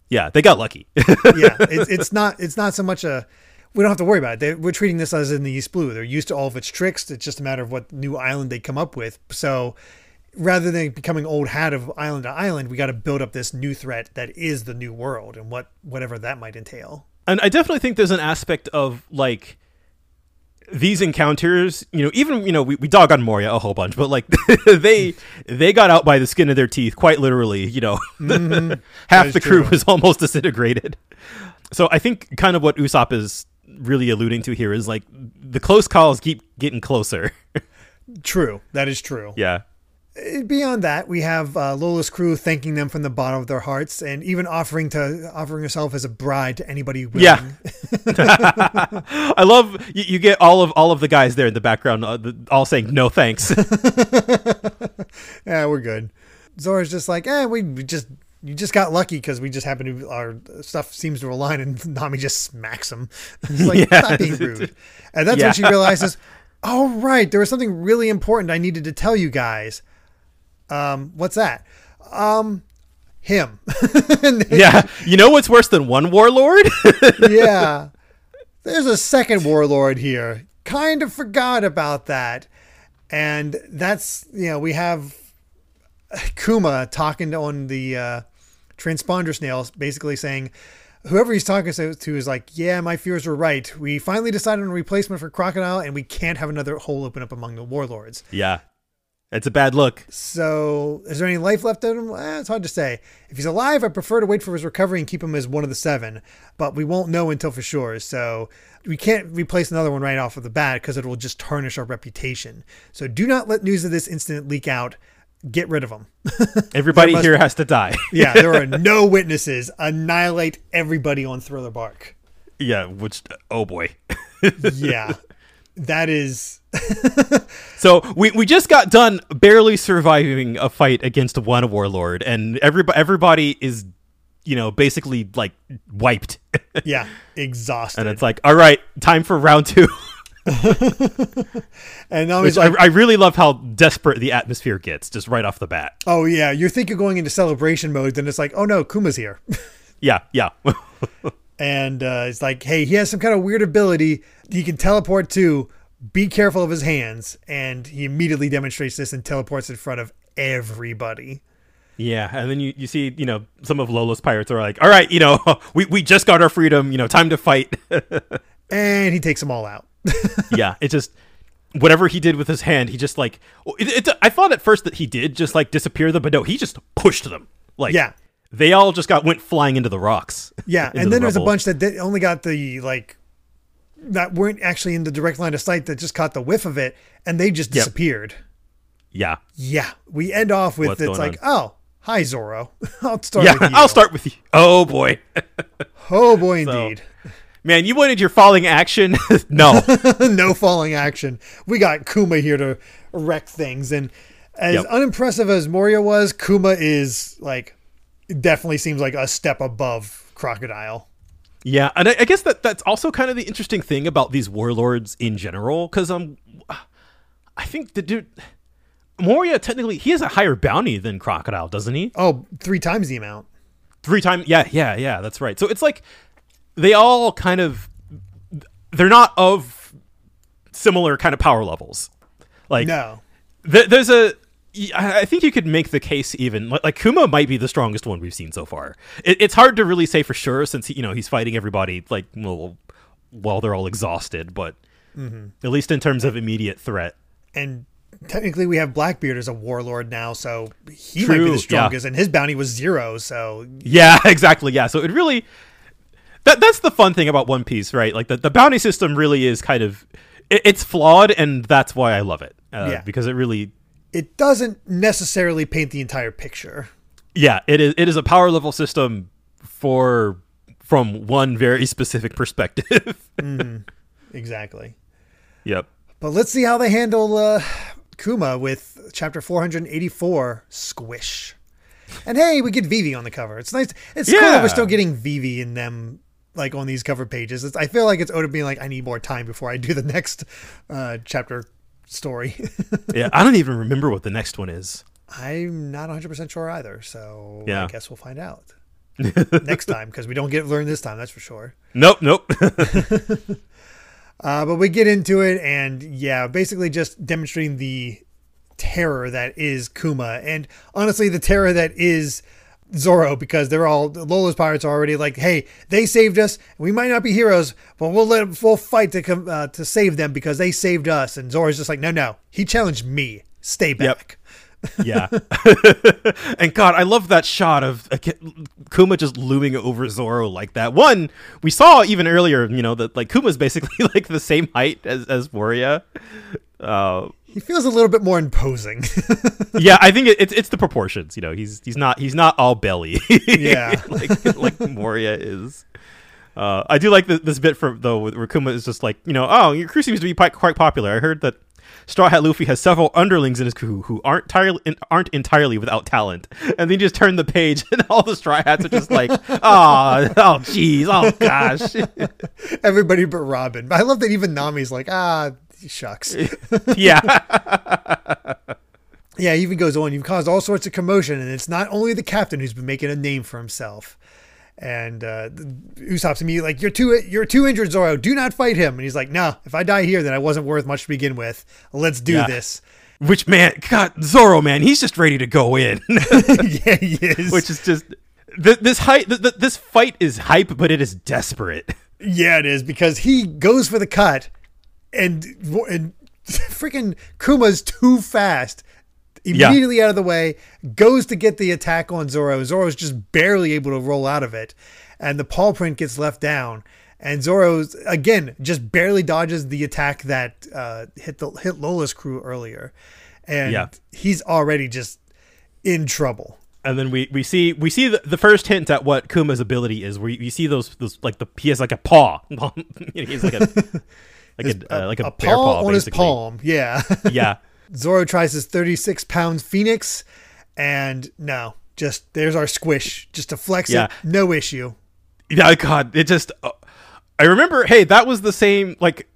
yeah, they got lucky. yeah it's, it's not it's not so much a we don't have to worry about it they, we're treating this as in the east blue they're used to all of its tricks it's just a matter of what new island they come up with so rather than becoming old hat of island to island we got to build up this new threat that is the new world and what whatever that might entail and I definitely think there's an aspect of like these encounters, you know, even you know, we, we dog on Moria a whole bunch, but like they they got out by the skin of their teeth, quite literally. You know, mm-hmm. half is the crew true. was almost disintegrated. So I think kind of what Usopp is really alluding to here is like the close calls keep getting closer. True, that is true. yeah. Uh, Beyond that, we have uh, Lola's crew thanking them from the bottom of their hearts, and even offering to offering herself as a bride to anybody willing. Yeah. I love you, you get all of all of the guys there in the background uh, the, all saying no thanks. yeah, we're good. Zoro's just like, eh, we just you just got lucky because we just happen to our stuff seems to align, and Nami just smacks him. It's like Yeah. stop being rude, and that's Yeah. when she realizes, oh right, there was something really important I needed to tell you guys. Um, what's that? Um, him. Yeah. You know what's worse than one warlord? yeah. There's a second warlord here. Kind of forgot about that. And that's, you know, we have Kuma talking on the uh, transponder snails, basically saying, whoever he's talking to is like, yeah, my fears were right. We finally decided on a replacement for Crocodile, and we can't have another hole open up among the warlords. yeah. It's a bad look. So, is there any life left in him? Eh, it's hard to say. If he's alive, I prefer to wait for his recovery and keep him as one of the seven, but we won't know until for sure. So, we can't replace another one right off of the bat because it will just tarnish our reputation. So, do not let news of this incident leak out. Get rid of them. Everybody must- here has to die. yeah, there are no witnesses. Annihilate everybody on Thriller Bark. yeah, which oh boy. Yeah. that is So we, we just got done barely surviving a fight against one warlord, and everybody everybody is, you know, basically like wiped, yeah exhausted. and it's like, all right, time for round two. and now Which I, I really love how desperate the atmosphere gets just right off the bat. oh yeah, you think you're going into celebration mode, then it's like, oh no, Kuma's here. Yeah, yeah, and uh, it's like, hey, he has some kind of weird ability he can teleport to. Be careful of his hands, and he immediately demonstrates this and teleports in front of everybody. yeah. And then you, you see, you know, some of Lola's pirates are like, all right, you know, we, we just got our freedom, you know, time to fight. And he takes them all out. yeah, it just whatever he did with his hand, he just like it, it, I thought at first that he did just like disappear them, but no, he just pushed them. Like Yeah. they all just got went flying into the rocks. Yeah, and the then there's a bunch that did, only got the like that weren't actually in the direct line of sight that just caught the whiff of it, and they just Yep. disappeared. Yeah, Yeah, we end off with What's it's like, oh, hi Zoro. I'll start. yeah. with you. I'll start with you. Oh boy, Oh boy, So- indeed. Man, you wanted your falling action? no. no falling action. We got Kuma here to wreck things, and as Yep. unimpressive as Moria was, Kuma is like definitely seems like a step above Crocodile. Yeah, and I, I guess that that's also kind of the interesting thing about these warlords in general, because um, I think the dude Moria technically he has a higher bounty than Crocodile, doesn't he? Oh, three times the amount. three times yeah yeah yeah that's right so it's like they all kind of they're not of similar kind of power levels like No. th- there's a I think you could make the case even like, Kuma might be the strongest one we've seen so far. It, it's hard to really say for sure since he, you know he's fighting everybody like well while they're all exhausted, but mm-hmm. at least in terms of immediate threat. and technically we have Blackbeard as a warlord now, so he might be True, the yeah. strongest, and his bounty was zero. So Yeah, exactly. Yeah. So it really that that's the fun thing about One Piece, right? Like the, the bounty system really is kind of it, it's flawed, and that's why I love it. Uh, Yeah. because it really it doesn't necessarily paint the entire picture. yeah it is it is a power level system for from one very specific perspective. Exactly. yep. But let's see how they handle uh, Kuma with chapter 484, Squish. And hey, we get Vivi on the cover. It's nice. It's cool that we're still getting Vivi in them, like on these cover pages. It's, I feel like it's Oda being like, I need more time before I do the next uh, chapter story. Yeah. I don't even remember what the next one is. I'm not 100% sure either. So yeah. I guess we'll find out next time because we don't get learned this time. That's for sure. Nope. Nope. Uh, but we get into it, and yeah, basically just demonstrating the terror that is Kuma, and honestly, the terror that is Zoro, because they're all Lola's pirates are already like, hey, they saved us. We might not be heroes, but we'll let we'll fight to come uh, to save them because they saved us. And Zoro's just like, no, no, he challenged me. Stay back. Yeah. and God, I love that shot of uh, Kuma just looming over Zoro like that. One, we saw even earlier, you know, that like Kuma's basically like the same height as, as Moria. Uh, He feels a little bit more imposing. yeah, I think it's it's the proportions. You know, he's he's not he's not all belly. Yeah. like like Moria is. Uh, I do like the, this bit from though where Kuma is just like you know oh your crew seems to be quite, quite popular. I heard that Straw Hat Luffy has several underlings in his crew who aren't entirely aren't entirely without talent, and then just turn the page and all the Straw Hats are just like oh oh jeez oh gosh Everybody but Robin. But I love that even Nami's like, ah, shucks. yeah Yeah, he even goes on. You've caused all sorts of commotion, and it's not only the captain who's been making a name for himself. And uh, Usopp's immediately like, "You're too, you're too injured, Zoro. Do not fight him." And he's like, "No, if I die here, then I wasn't worth much to begin with. Let's do Yeah. this." which man God Zoro man he's just ready to go in. yeah, he is. which is just th- this height. Th- th- this fight is hype, but it is desperate. yeah, it is because he goes for the cut, and and freaking Kuma's too fast. Yeah. Immediately out of the way, goes to get the attack on Zoro. Zoro's just barely able to roll out of it, and the paw print gets left down. And Zoro's again just barely dodges the attack that uh, hit the hit Lola's crew earlier, and Yeah. he's already just in trouble. And then we, we see we see the, the first hint at what Kuma's ability is. Where you, you see those those like the he has like a paw. He's like a like His- a, uh, like a, a bear paw on his palm. Yeah. Yeah, Zoro tries his 36 pound phoenix, and no, just there's our squish, just to flex Yeah. it, no issue. yeah. God, it just. Uh, I remember. Hey, that was the same. Like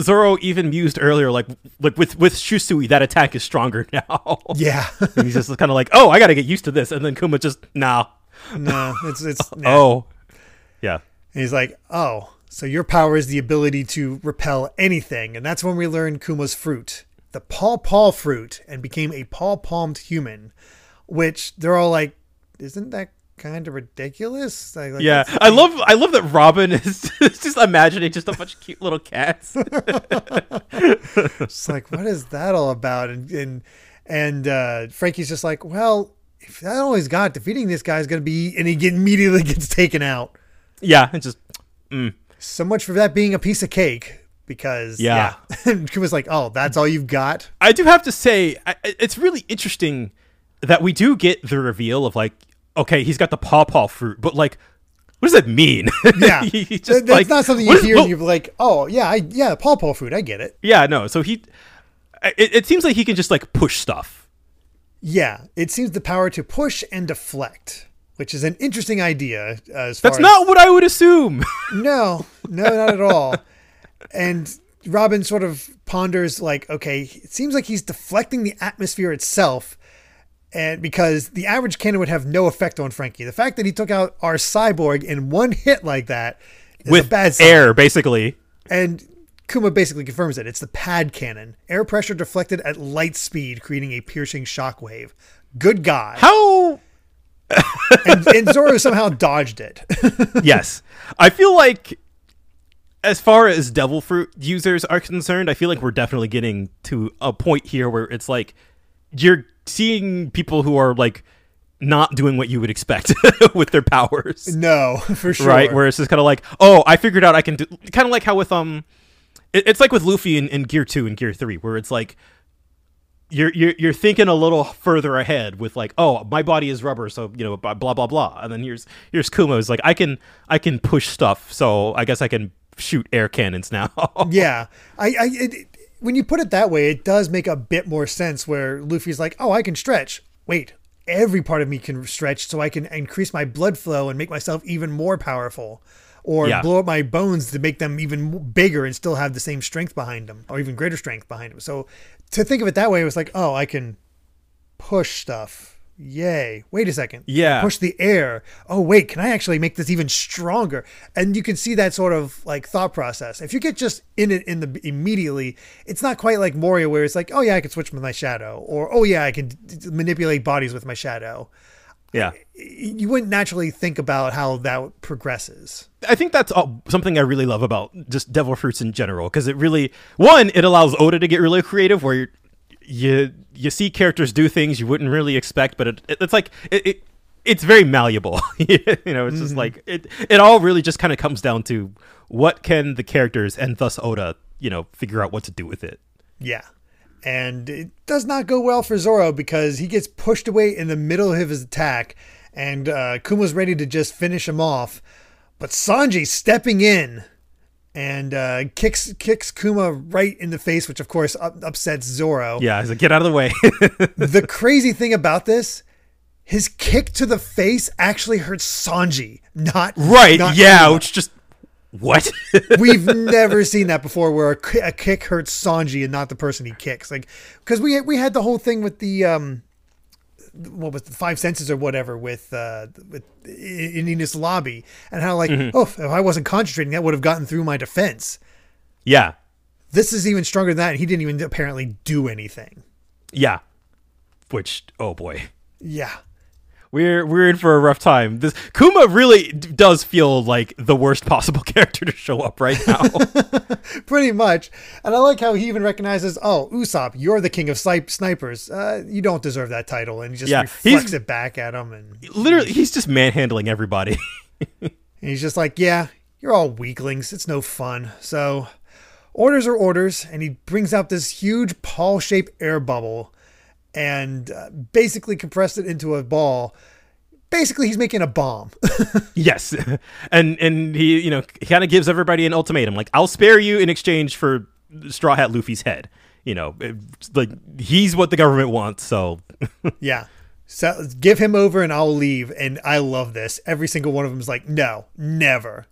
Zoro even mused earlier. Like like with with Shusui, that attack is stronger now. Yeah, and he's just kind of like, oh, I got to get used to this. And then Kuma just, nah. no, it's it's. nah. Oh, yeah. And he's like, oh, so your power is the ability to repel anything, and that's when we learned Kuma's fruit, the paw paw fruit, and became a paw palmed human, which they're all like, isn't that kind of ridiculous? Like, like, Yeah, I love I love that Robin is just imagining just a bunch of cute little cats. It's like, what is that all about? And and and uh, Franky's just like, well, if that all he's got, defeating this guy is going to be, and he get, immediately gets taken out. yeah, and just So much for that being a piece of cake. Because Yeah. yeah, and Kuma's like, oh, that's all you've got. I do have to say I, it's really interesting that we do get the reveal of like, okay, he's got the paw paw fruit, but like, what does that mean? Yeah, He just, that's like, not something you is- hear well, and you're like, oh yeah, I, yeah, paw paw food, I get it. yeah, no. So he, it, it seems like he can just like push stuff. Yeah, it seems the power to push and deflect, which is an interesting idea. As That's not what I would assume. no, no, not at all. And Robin sort of ponders, like, okay, it seems like he's deflecting the atmosphere itself, and because the average cannon would have no effect on Franky. The fact that he took out our cyborg in one hit like that is a With bad sign. air, basically. And Kuma basically confirms it. It's the pad cannon. Air pressure deflected at light speed, creating a piercing shockwave. Good guy. How And, and Zoro somehow dodged it. yes. I feel like as far as devil fruit users are concerned, I feel like we're definitely getting to a point here where it's like you're seeing people who are like not doing what you would expect with their powers. no, for sure. Right? Where it's just kind of like, oh, I figured out I can do kind of like how with um it, it's like with Luffy in, in Gear 2 and Gear 3 where it's like you're, you're you're thinking a little further ahead with like oh my body is rubber so you know blah blah blah and then here's here's Kuma who's like I can I can push stuff so I guess I can shoot air cannons now yeah. I, I it, it- when you put it that way, it does make a bit more sense where Luffy's like, oh, I can stretch. Wait, every part of me can stretch so I can increase my blood flow and make myself even more powerful. Or Yeah. blow up my bones to make them even bigger and still have the same strength behind them, or even greater strength behind them. So to think of it that way, it was like, oh, I can push stuff. Yay. Wait a second. Yeah. Push the air. Oh, wait, can I actually make this even stronger? And you can see that sort of like thought process. If you get just in it in the immediately, it's not quite like Moria where it's like, oh yeah, I can switch with my shadow or oh yeah, I can manipulate bodies with my shadow. Yeah You wouldn't naturally think about how that progresses. I think that's all, something I really love about just devil fruits in general because it really one it allows Oda to get really creative where you you see characters do things you wouldn't really expect, but it, it- it's like it, it it's very malleable. you know, it's just mm-hmm. like it it all really just kind of comes down to what can the characters and thus Oda you know figure out what to do with it. Yeah. And it does not go well for Zoro because he gets pushed away in the middle of his attack, and uh, Kuma's ready to just finish him off. But Sanji stepping in and uh, kicks kicks Kuma right in the face, which of course up, upsets Zoro. Yeah, he's like get out of the way. The crazy thing about this, his kick to the face actually hurts Sanji, not right? not yeah, Kuma. which just what? We've never seen that before, where a, a kick hurts Sanji and not the person he kicks. Like, because we we had the whole thing with the um, what was the five senses or whatever with uh with Enies Lobby, and how like oh if I wasn't concentrating, that would have gotten through my defense. yeah, This is even stronger than that, and he didn't even apparently do anything. yeah. Which oh boy. Yeah. We're we're in for a rough time. This Kuma really d- does feel like the worst possible character to show up right now. Pretty much. And I like how he even recognizes, oh, Usopp, you're the king of snipe- snipers. Uh, you don't deserve that title. And he just Yeah, reflects it back at him. And Literally, he's just manhandling everybody. And he's just like, yeah, you're all weaklings. It's no fun. So, orders are orders. And he brings out this huge paw shaped air bubble and uh, basically compressed it into a ball. Basically, he's making a bomb. Yes, and and he you know kind of gives everybody an ultimatum like I'll spare you in exchange for Straw Hat Luffy's head. You know, it's like he's what the government wants. So yeah. So give him over and I'll leave. And I love this. Every single one of them is like, no, never.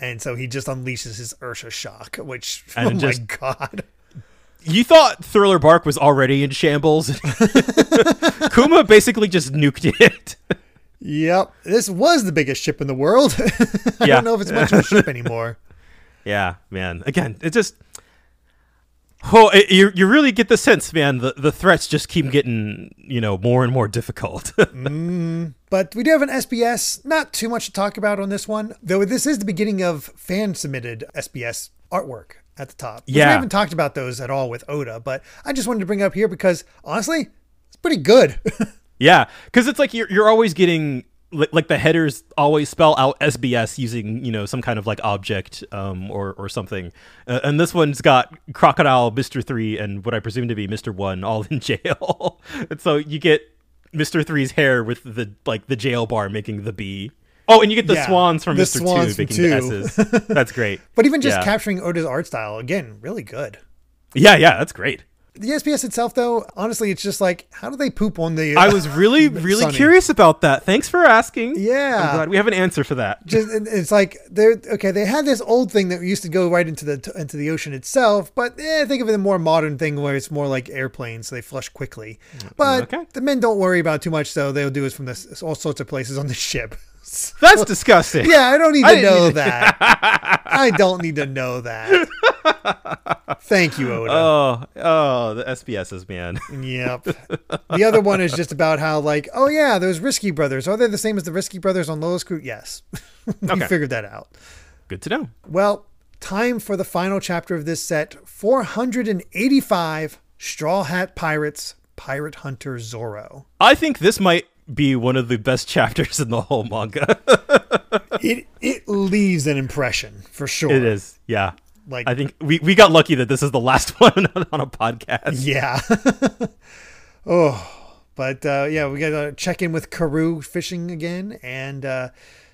And so he just unleashes his Ursa shock, which, And oh just- my God. You thought Thriller Bark was already in shambles. Kuma basically just nuked it. Yep. This was the biggest ship in the world. I Yeah. don't know if it's much of a ship anymore. yeah, man. Again, it just. Oh, it, you you really get the sense, man. The the threats just keep getting you know more and more difficult. Mm-hmm. But we do have an SBS. Not too much to talk about on this one, though. This is the beginning of fan submitted SBS artwork at the top. Yeah. we haven't talked about those at all with Oda, but I just wanted to bring it up here because honestly, it's pretty good. Yeah, because it's like you're you're always getting like the headers always spell out SBS using you know some kind of like object um, or or something, uh, and this one's got crocodile Mister Three and what I presume to be Mister One all in jail, and so you get Mister Three's hair with the like the jail bar making the B. Oh, and you get the Yeah, swans from the Mister Two from two. the S's. That's great. but even just yeah. capturing Oda's art style, again, really good. yeah, yeah, that's great. The SBS itself, though, honestly, it's just like, how do they poop on the? I was really really Sunny. curious about that. Thanks for asking. Yeah. I'm glad we have an answer for that. just it's like they're okay. They had this old thing that used to go right into the into the ocean itself, but eh, think of it a more modern thing where it's more like airplanes. They flush quickly, but okay. the men don't worry about too much. Though they'll do it from this all sorts of places on the ship. That's disgusting. yeah, I don't need to know need that. I don't need to know that. Thank you, Oda. Oh, oh, the SBSs, man. Yep. The other one is just about how, like, oh yeah, those Risky Brothers. Are they the same as the Risky Brothers on Lola's Crew? Yes. we Okay. figured that out. Good to know. Well, time for the final chapter of this set 485 Straw Hat Pirates, Pirate Hunter Zoro. I think this might be one of the best chapters in the whole manga. It it leaves an impression for sure. it is, yeah. Like- I think we, we got lucky that this is the last one on a podcast. Yeah. oh, but uh, yeah, we got to check in with Karoo fishing again and uh,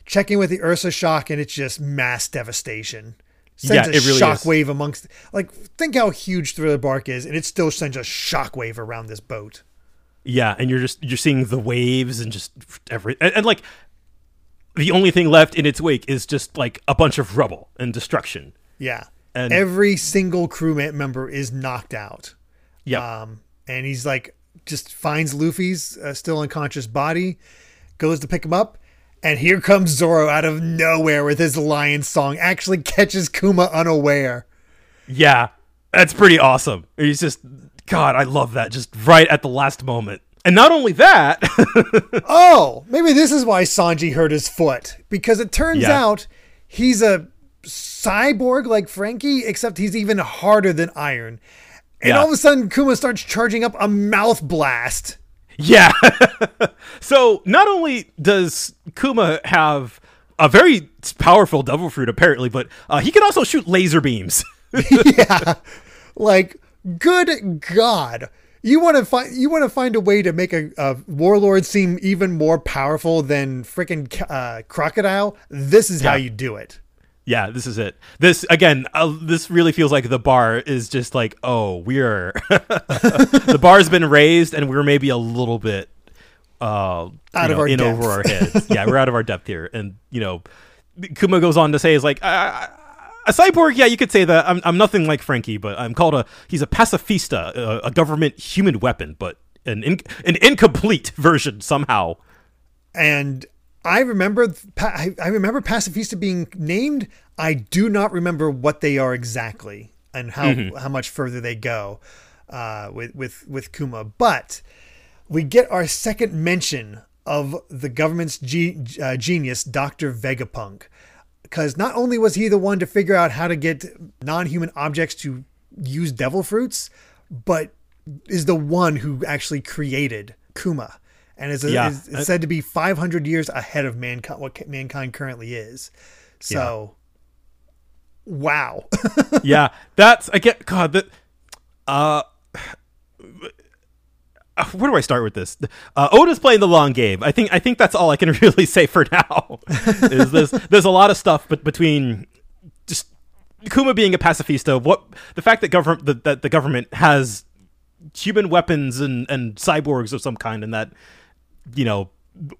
check in with the Ursa shock, and it's just mass devastation. Sends Yeah, it really is. shockwave amongst, like, think how huge Thriller Bark is, and it still sends a shockwave around this boat. Yeah, and you're just you're seeing the waves and just every and, and like the only thing left in its wake is just like a bunch of rubble and destruction. Yeah. And- Every single crew member is knocked out. Yeah. Um, and he's like, just finds Luffy's uh, still unconscious body, goes to pick him up, and here comes Zoro out of nowhere with his lion song. Actually catches Kuma unaware. yeah. That's pretty awesome. He's just God, I love that. Just right at the last moment. And not only that, Oh, maybe this is why Sanji hurt his foot because it turns Yeah. out he's a cyborg like Franky, except he's even harder than iron. And Yeah. all of a sudden, Kuma starts charging up a mouth blast. Yeah. so not only does Kuma have a very powerful devil fruit, apparently, but uh, he can also shoot laser beams. yeah, like good God, you want to find you want to find a way to make a, a warlord seem even more powerful than freaking uh, crocodile. This is how you do it. yeah, this is it. This again, uh, this really feels like the bar is just like, oh, we're the bar's been raised, and we're maybe a little bit uh, Out of know, our in depth. over our heads. yeah, we're out of our depth here, and you know, Kuma goes on to say, "Is like uh, a cyborg. Yeah, you could say that. I'm, I'm nothing like Franky, but I'm called a. He's a pacifista, a, a government human weapon, but an in, an incomplete version somehow. And I remember I remember pacifista being named. I do not remember what they are exactly and how Mm-hmm. how much further they go uh, with with with Kuma, but. we get our second mention of the government's ge- uh, genius, Dr. Vegapunk. Because not only was he the one to figure out how to get non human objects to use devil fruits, but is the one who actually created Kuma and is, Yeah. is, is said to be 500 years ahead of mankind, what mankind currently is. So, wow. yeah, that's I get God that uh, where do I start with this? Uh, Oda's playing the long game. I think I think that's all I can really say for now. is there's there's a lot of stuff, but between just Kuma being a pacifista, what the fact that government that, that the government has human weapons and and cyborgs of some kind, and that you know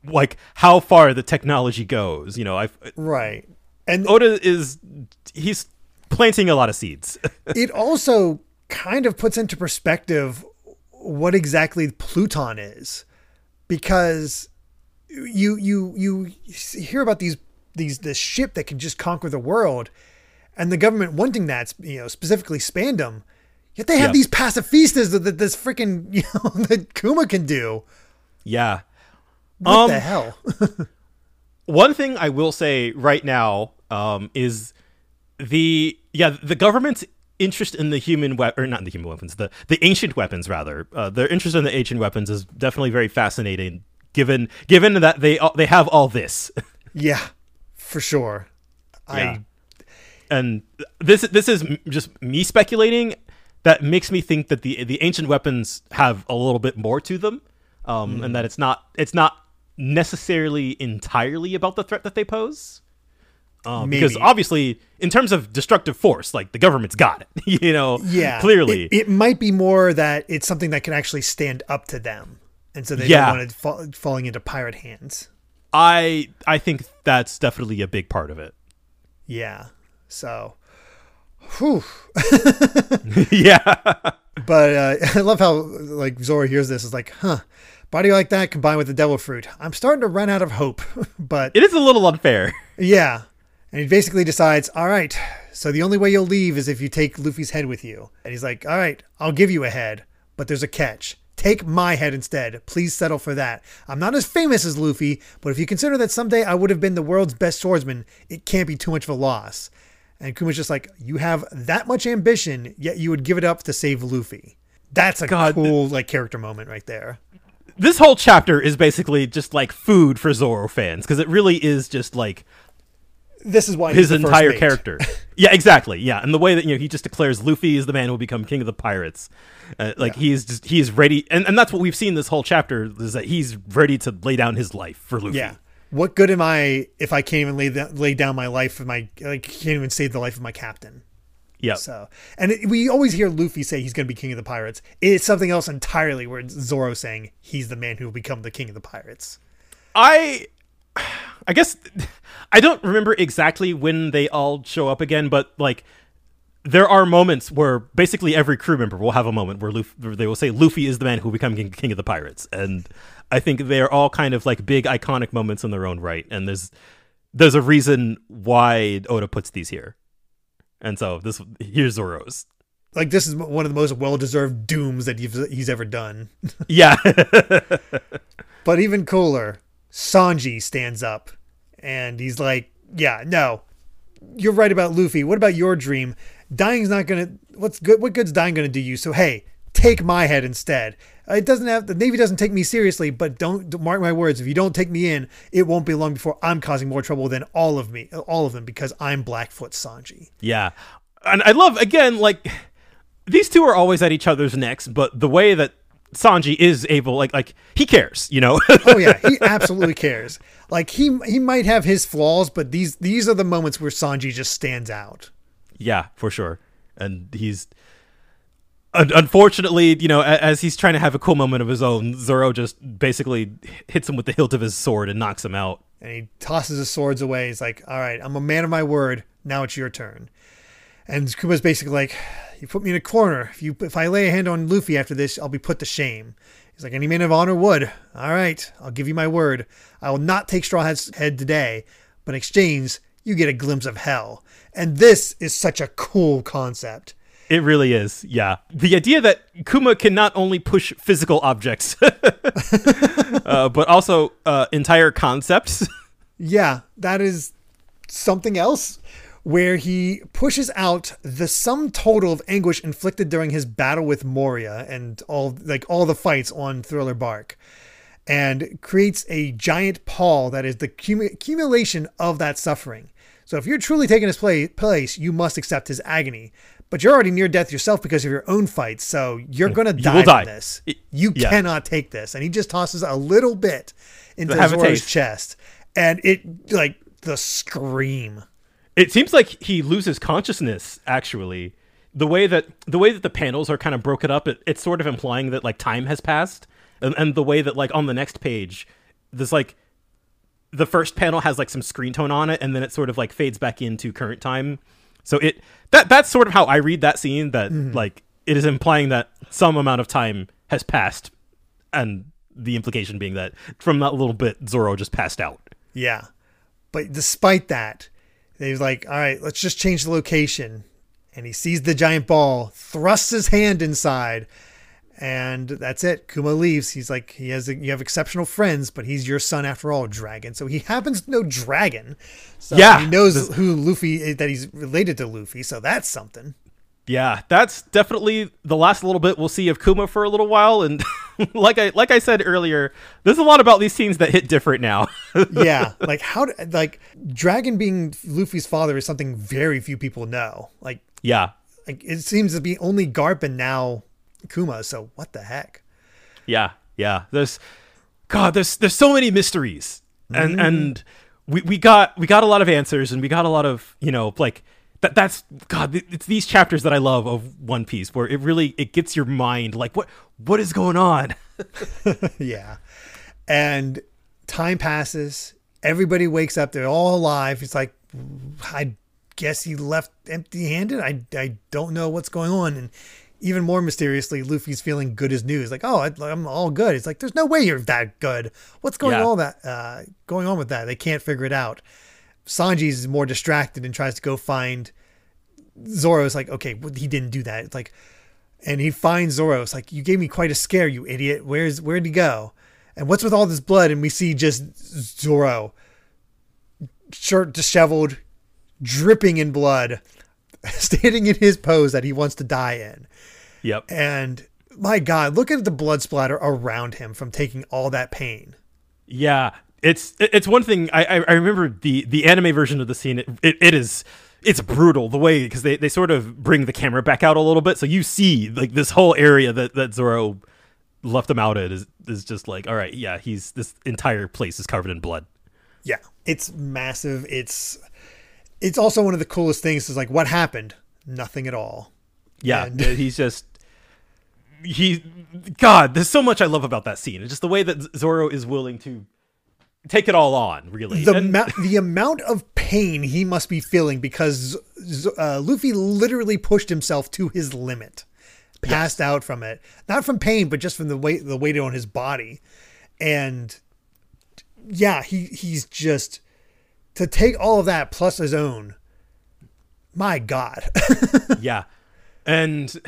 like how far the technology goes. You know, I right, and Oda is he's planting a lot of seeds. it also kind of puts into perspective what exactly Pluton is, because you you you hear about these these this ship that can just conquer the world, and the government wanting that you know specifically Spandam. Yet they have Yep. these pacifistas that, that this freaking you know that Kuma can do. yeah. What Um, the hell? One thing I will say right now um, is the yeah the government's interest in the human or not the human weapons the the ancient weapons rather. Uh, their interest in the ancient weapons is definitely very fascinating given given that they they have all this. Yeah, for sure. Yeah. I and this this is just me speculating. That makes me think that the the ancient weapons have a little bit more to them um, and that it's not it's not necessarily entirely about the threat that they pose um, because obviously in terms of destructive force like the government's got it you know yeah, clearly it, it might be more that it's something that can actually stand up to them, and so they Yeah. don't want it fall, falling into pirate hands. i i think that's definitely a big part of it Yeah. So, whew. yeah But uh, I love how like Zoro hears this is like, huh, body like that combined with the devil fruit. I'm starting to run out of hope. but it is a little unfair yeah, and he basically decides, all right, so the only way you'll leave is if you take Luffy's head with you. And he's like, all right, I'll give you a head, but there's a catch. Take my head instead. Please settle for that. I'm not as famous as Luffy, but if you consider that someday I would have been the world's best swordsman, it can't be too much of a loss. And Kuma's just like, you have that much ambition, yet you would give it up to save Luffy. That's a God, cool like character moment right there. this whole chapter is basically just like food for Zoro fans because it really is just like This is why his entire character. yeah, exactly. Yeah, and the way that you know he just declares Luffy is the man who will become king of the pirates. Uh, like he's just he's ready, and, and that's what we've seen this whole chapter is that he's ready to lay down his life for Luffy. Yeah. What good am I if I can't even lay that, lay down my life for my like can't even save the life of my captain? yeah. So, and it, we always hear Luffy say he's going to be king of the pirates. It's something else entirely. Where Zoro saying he's the man who will become the king of the pirates. I I guess I don't remember exactly when they all show up again, but like there are moments where basically every crew member will have a moment where, Luffy, where they will say Luffy is the man who will become king, of the pirates, and I think they're all kind of like big iconic moments in their own right, and there's there's a reason why Oda puts these here, and so this here's Zoro's. Like this is one of the most well deserved dooms that he's ever done. Yeah, But even cooler, Sanji stands up and he's like, "Yeah, no, you're right about Luffy. What about your dream? Dying's not gonna. What's good? What good's dying gonna do you? So hey, take my head instead. Uh, It doesn't have the Navy doesn't take me seriously, but don't don't mark my words. If you don't take me in, it won't be long before I'm causing more trouble than all of me, all of them, because I'm Blackfoot Sanji. Yeah. And I love again like these two are always at each other's necks, but the way that Sanji is able like like he cares, you know. Oh yeah, he absolutely cares. Like he he might have his flaws, but these these are the moments where Sanji just stands out. yeah, for sure. And he's unfortunately, you know, as he's trying to have a cool moment of his own, Zoro just basically hits him with the hilt of his sword and knocks him out. and he tosses his swords away. He's like, "All right, I'm a man of my word. Now it's your turn." And Kuma's basically like, "You put me in a corner. If you if I lay a hand on Luffy after this, I'll be put to shame." He's like, "Any man of honor would. All right, I'll give you my word. I will not take Straw Hat's head today, but in exchange, you get a glimpse of hell." And this is such a cool concept. It really is, yeah. The idea that Kuma can not only push physical objects, uh, but also uh, entire concepts. Yeah, that is something else where he pushes out the sum total of anguish inflicted during his battle with Moria and all like all the fights on Thriller Bark and creates a giant pall that is the cumu- accumulation of that suffering. So if you're truly taking his play, place, you must accept his agony. but you're already near death yourself because of your own fights. So you're going to You die will from die. this. It- You yeah. cannot take this. And he just tosses a little bit into Zoro's chest. And it, like, the scream. It seems like he loses consciousness. Actually, the way that the way that the panels are kind of broken up, it, it's sort of implying that like time has passed, and, and the way that like on the next page, there's like the first panel has like some screen tone on it, and then it sort of like fades back into current time. So it that that's sort of how I read that scene. That mm-hmm. like it is implying that some amount of time has passed, and the implication being that from that little bit, Zoro just passed out. Yeah. But despite that, they're like, all right, let's just change the location. And he sees the giant ball, thrusts his hand inside, and that's it. Kuma leaves. He's like, he has, you have exceptional friends, but he's your son after all, Dragon. So he happens to know Dragon. So Yeah. he knows who Luffy, that he's related to Luffy. So that's something. Yeah, that's definitely the last little bit we'll see of Kuma for a little while, and like I like I said earlier, there's a lot about these scenes that hit different now. yeah, like how, do- like Dragon being Luffy's father is something very few people know. Like, yeah, like it seems to be only Garp and now Kuma. So what the heck? yeah, yeah. There's God, there's there's so many mysteries, and mm-hmm. and we we got we got a lot of answers, and we got a lot of you know like. That, that's God. It's these chapters that I love of One Piece, where it really it gets your mind like what what is going on. Yeah. And time passes. Everybody wakes up. They're all alive. It's like, I guess he left empty handed. I, I don't know what's going on. And even more mysteriously, Luffy's feeling good as news. Like, oh, I, I'm all good. It's like, there's no way you're that good. What's going Yeah. on that uh, going on with that? They can't figure it out. Sanji's more distracted and tries to go find Zoro. It's like, okay, he didn't do that. It's like, and he finds Zoro. It's like, you gave me quite a scare, you idiot. Where's where'd he go? And what's with all this blood? And we see just Zoro, shirt disheveled, dripping in blood, standing in his pose that he wants to die in. Yep. And my God, look at the blood splatter around him from taking all that pain. Yeah, it's it's one thing. I I remember the the anime version of the scene. It it, it is it's brutal the way because they, they sort of bring the camera back out a little bit, so you see like this whole area that that Zoro left him out at is is just like all right, yeah, he's this entire place is covered in blood. Yeah, it's massive. It's it's also one of the coolest things is like what happened? Nothing at all. Yeah, And- he's just he. God, there's so much I love about that scene. It's just the way that Zoro is willing to take it all on. Really, The And- amount the amount of pain he must be feeling because uh, Luffy literally pushed himself to his limit, passed out from it, not from pain, but just from the weight the weight on his body, and yeah, he he's just to take all of that plus his own. My God. yeah, and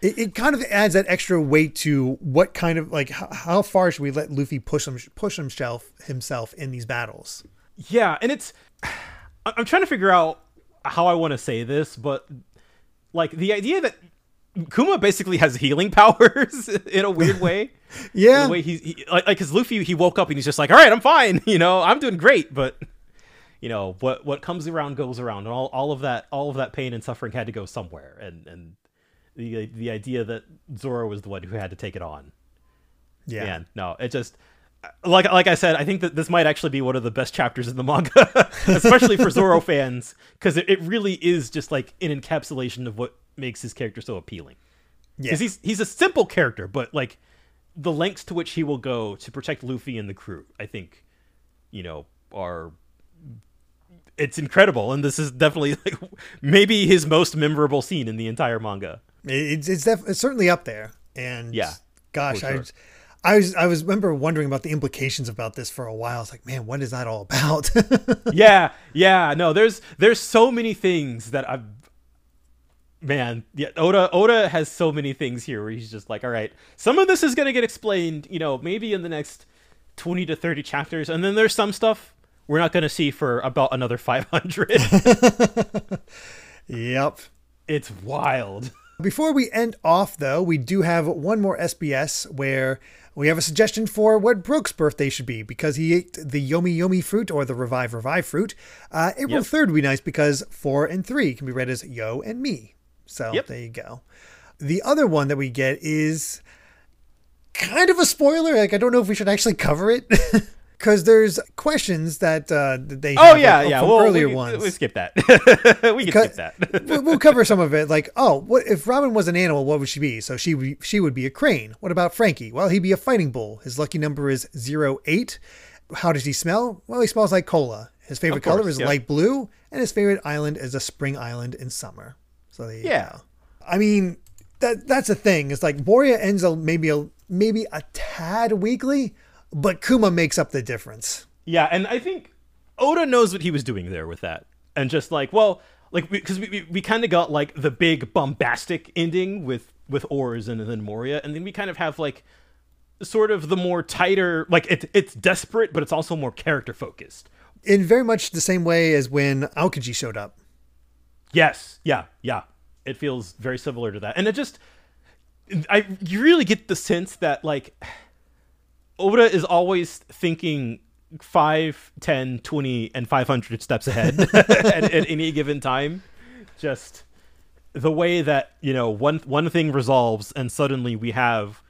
it, it kind of adds that extra weight to what kind of like how, how far should we let Luffy push him push himself himself in these battles? Yeah, and it's I'm trying to figure out how I want to say this, but like the idea that Kuma basically has healing powers in a weird way. Yeah. the way he's he, like like his Luffy, he woke up and he's just like, all right, I'm fine, you know, I'm doing great, but you know what what comes around goes around, and all, all of that all of that pain and suffering had to go somewhere, and and the the idea that Zoro was the one who had to take it on. Yeah. Man, no, it just uh, like like I said, I think that this might actually be one of the best chapters in the manga, especially for Zoro fans, because it, it really is just like an encapsulation of what makes his character so appealing. Yeah. Because he's he's a simple character, but like the lengths to which he will go to protect Luffy and the crew, I think, you know, are it's incredible, and this is definitely like maybe his most memorable scene in the entire manga. It's it's, def- it's certainly up there. And Yeah, gosh, for I sure. I was I was remember wondering about the implications about this for a while. I was like, man, what is that all about? yeah, yeah. No, there's there's so many things that I've man, yeah, Oda Oda has so many things here where he's just like, all right, some of this is gonna get explained, you know, maybe in the next twenty to thirty chapters, and then there's some stuff we're not gonna see for about another five hundred. yep. it's wild. Before we end off, though, we do have one more SBS where we have a suggestion for what Brooks' birthday should be because he ate the Yomi Yomi fruit or the Revive Revive fruit. Uh, April Yep. 3rd would be nice because 4 and 3 can be read as Yo and Me. So Yep. there you go. The other one that we get is kind of a spoiler. Like I don't know if we should actually cover it because there's questions that uh, they Oh have, yeah, like, yeah. from well, earlier we, ones. We skip that. we can skip that. we'll, we'll cover some of it. Like, oh, what if Robin was an animal? What would she be? So she would- she would be a crane. What about Franky? Well, he'd be a fighting bull. His lucky number is zero eight. How does he smell? Well, he smells like cola. His favorite course, color is yeah. light blue, and his favorite island is a spring island in summer. So Yeah. go. I mean, that that's the thing. It's like Moria ends a maybe a maybe a tad weakly, but Kuma makes up the difference. Yeah, and I think Oda knows what he was doing there with that, and just like, well, like because we, we, we kind of got like the big bombastic ending with with Oars and then Moria, and then we kind of have like sort of the more tighter, like it, it's desperate, but it's also more character focused. In very much the same way as when Aokiji showed up. Yes, yeah, yeah. It feels very similar to that, and it just, I you really get the sense that like Oda is always thinking 5, 10, 20, and 500 steps ahead at, at any given time. Just the way that, you know, one one thing resolves and suddenly we have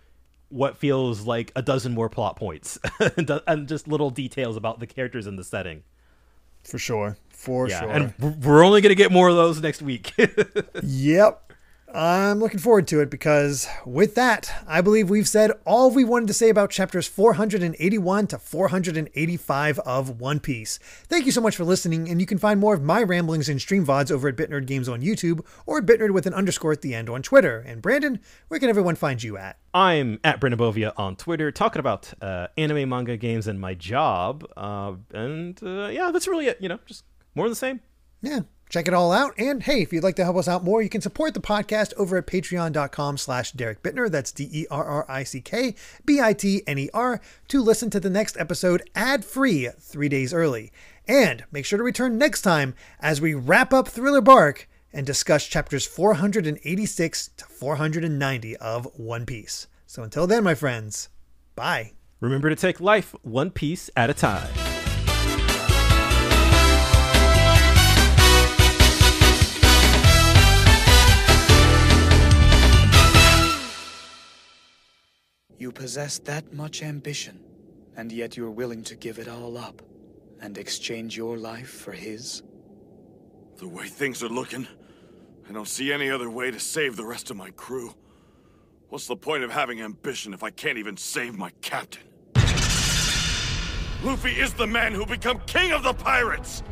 what feels like a dozen more plot points and just little details about the characters in the setting. For sure. For Yeah, sure. and we're only going to get more of those next week. Yep. I'm looking forward to it because with that, I believe we've said all we wanted to say about chapters 481 to 485 of One Piece. Thank you so much for listening, and you can find more of my ramblings and stream VODs over at BitNerd Games on YouTube or BitNerd with an underscore at the end on Twitter. And Brandon, where can everyone find you at? I'm at Brandon Bovia on Twitter, talking about uh, anime, manga, games, and my job. Uh, and uh, yeah, that's really it. You know, just more of the same. Yeah, check it all out. And hey, if you'd like to help us out more, you can support the podcast over at patreon.com slash Derrick Bitner. That's D-E-R-R-I-C-K B-I-T-N-E-R to listen to the next episode ad-free three days early. And make sure to return next time as we wrap up Thriller Bark and discuss chapters 486 to 490 of One Piece. So until then, my friends, bye. Remember to take life one piece at a time. You possess that much ambition, and yet you're willing to give it all up and exchange your life for his? The way things are looking, I don't see any other way to save the rest of my crew. What's the point of having ambition if I can't even save my captain? Luffy is the man who become king of the pirates!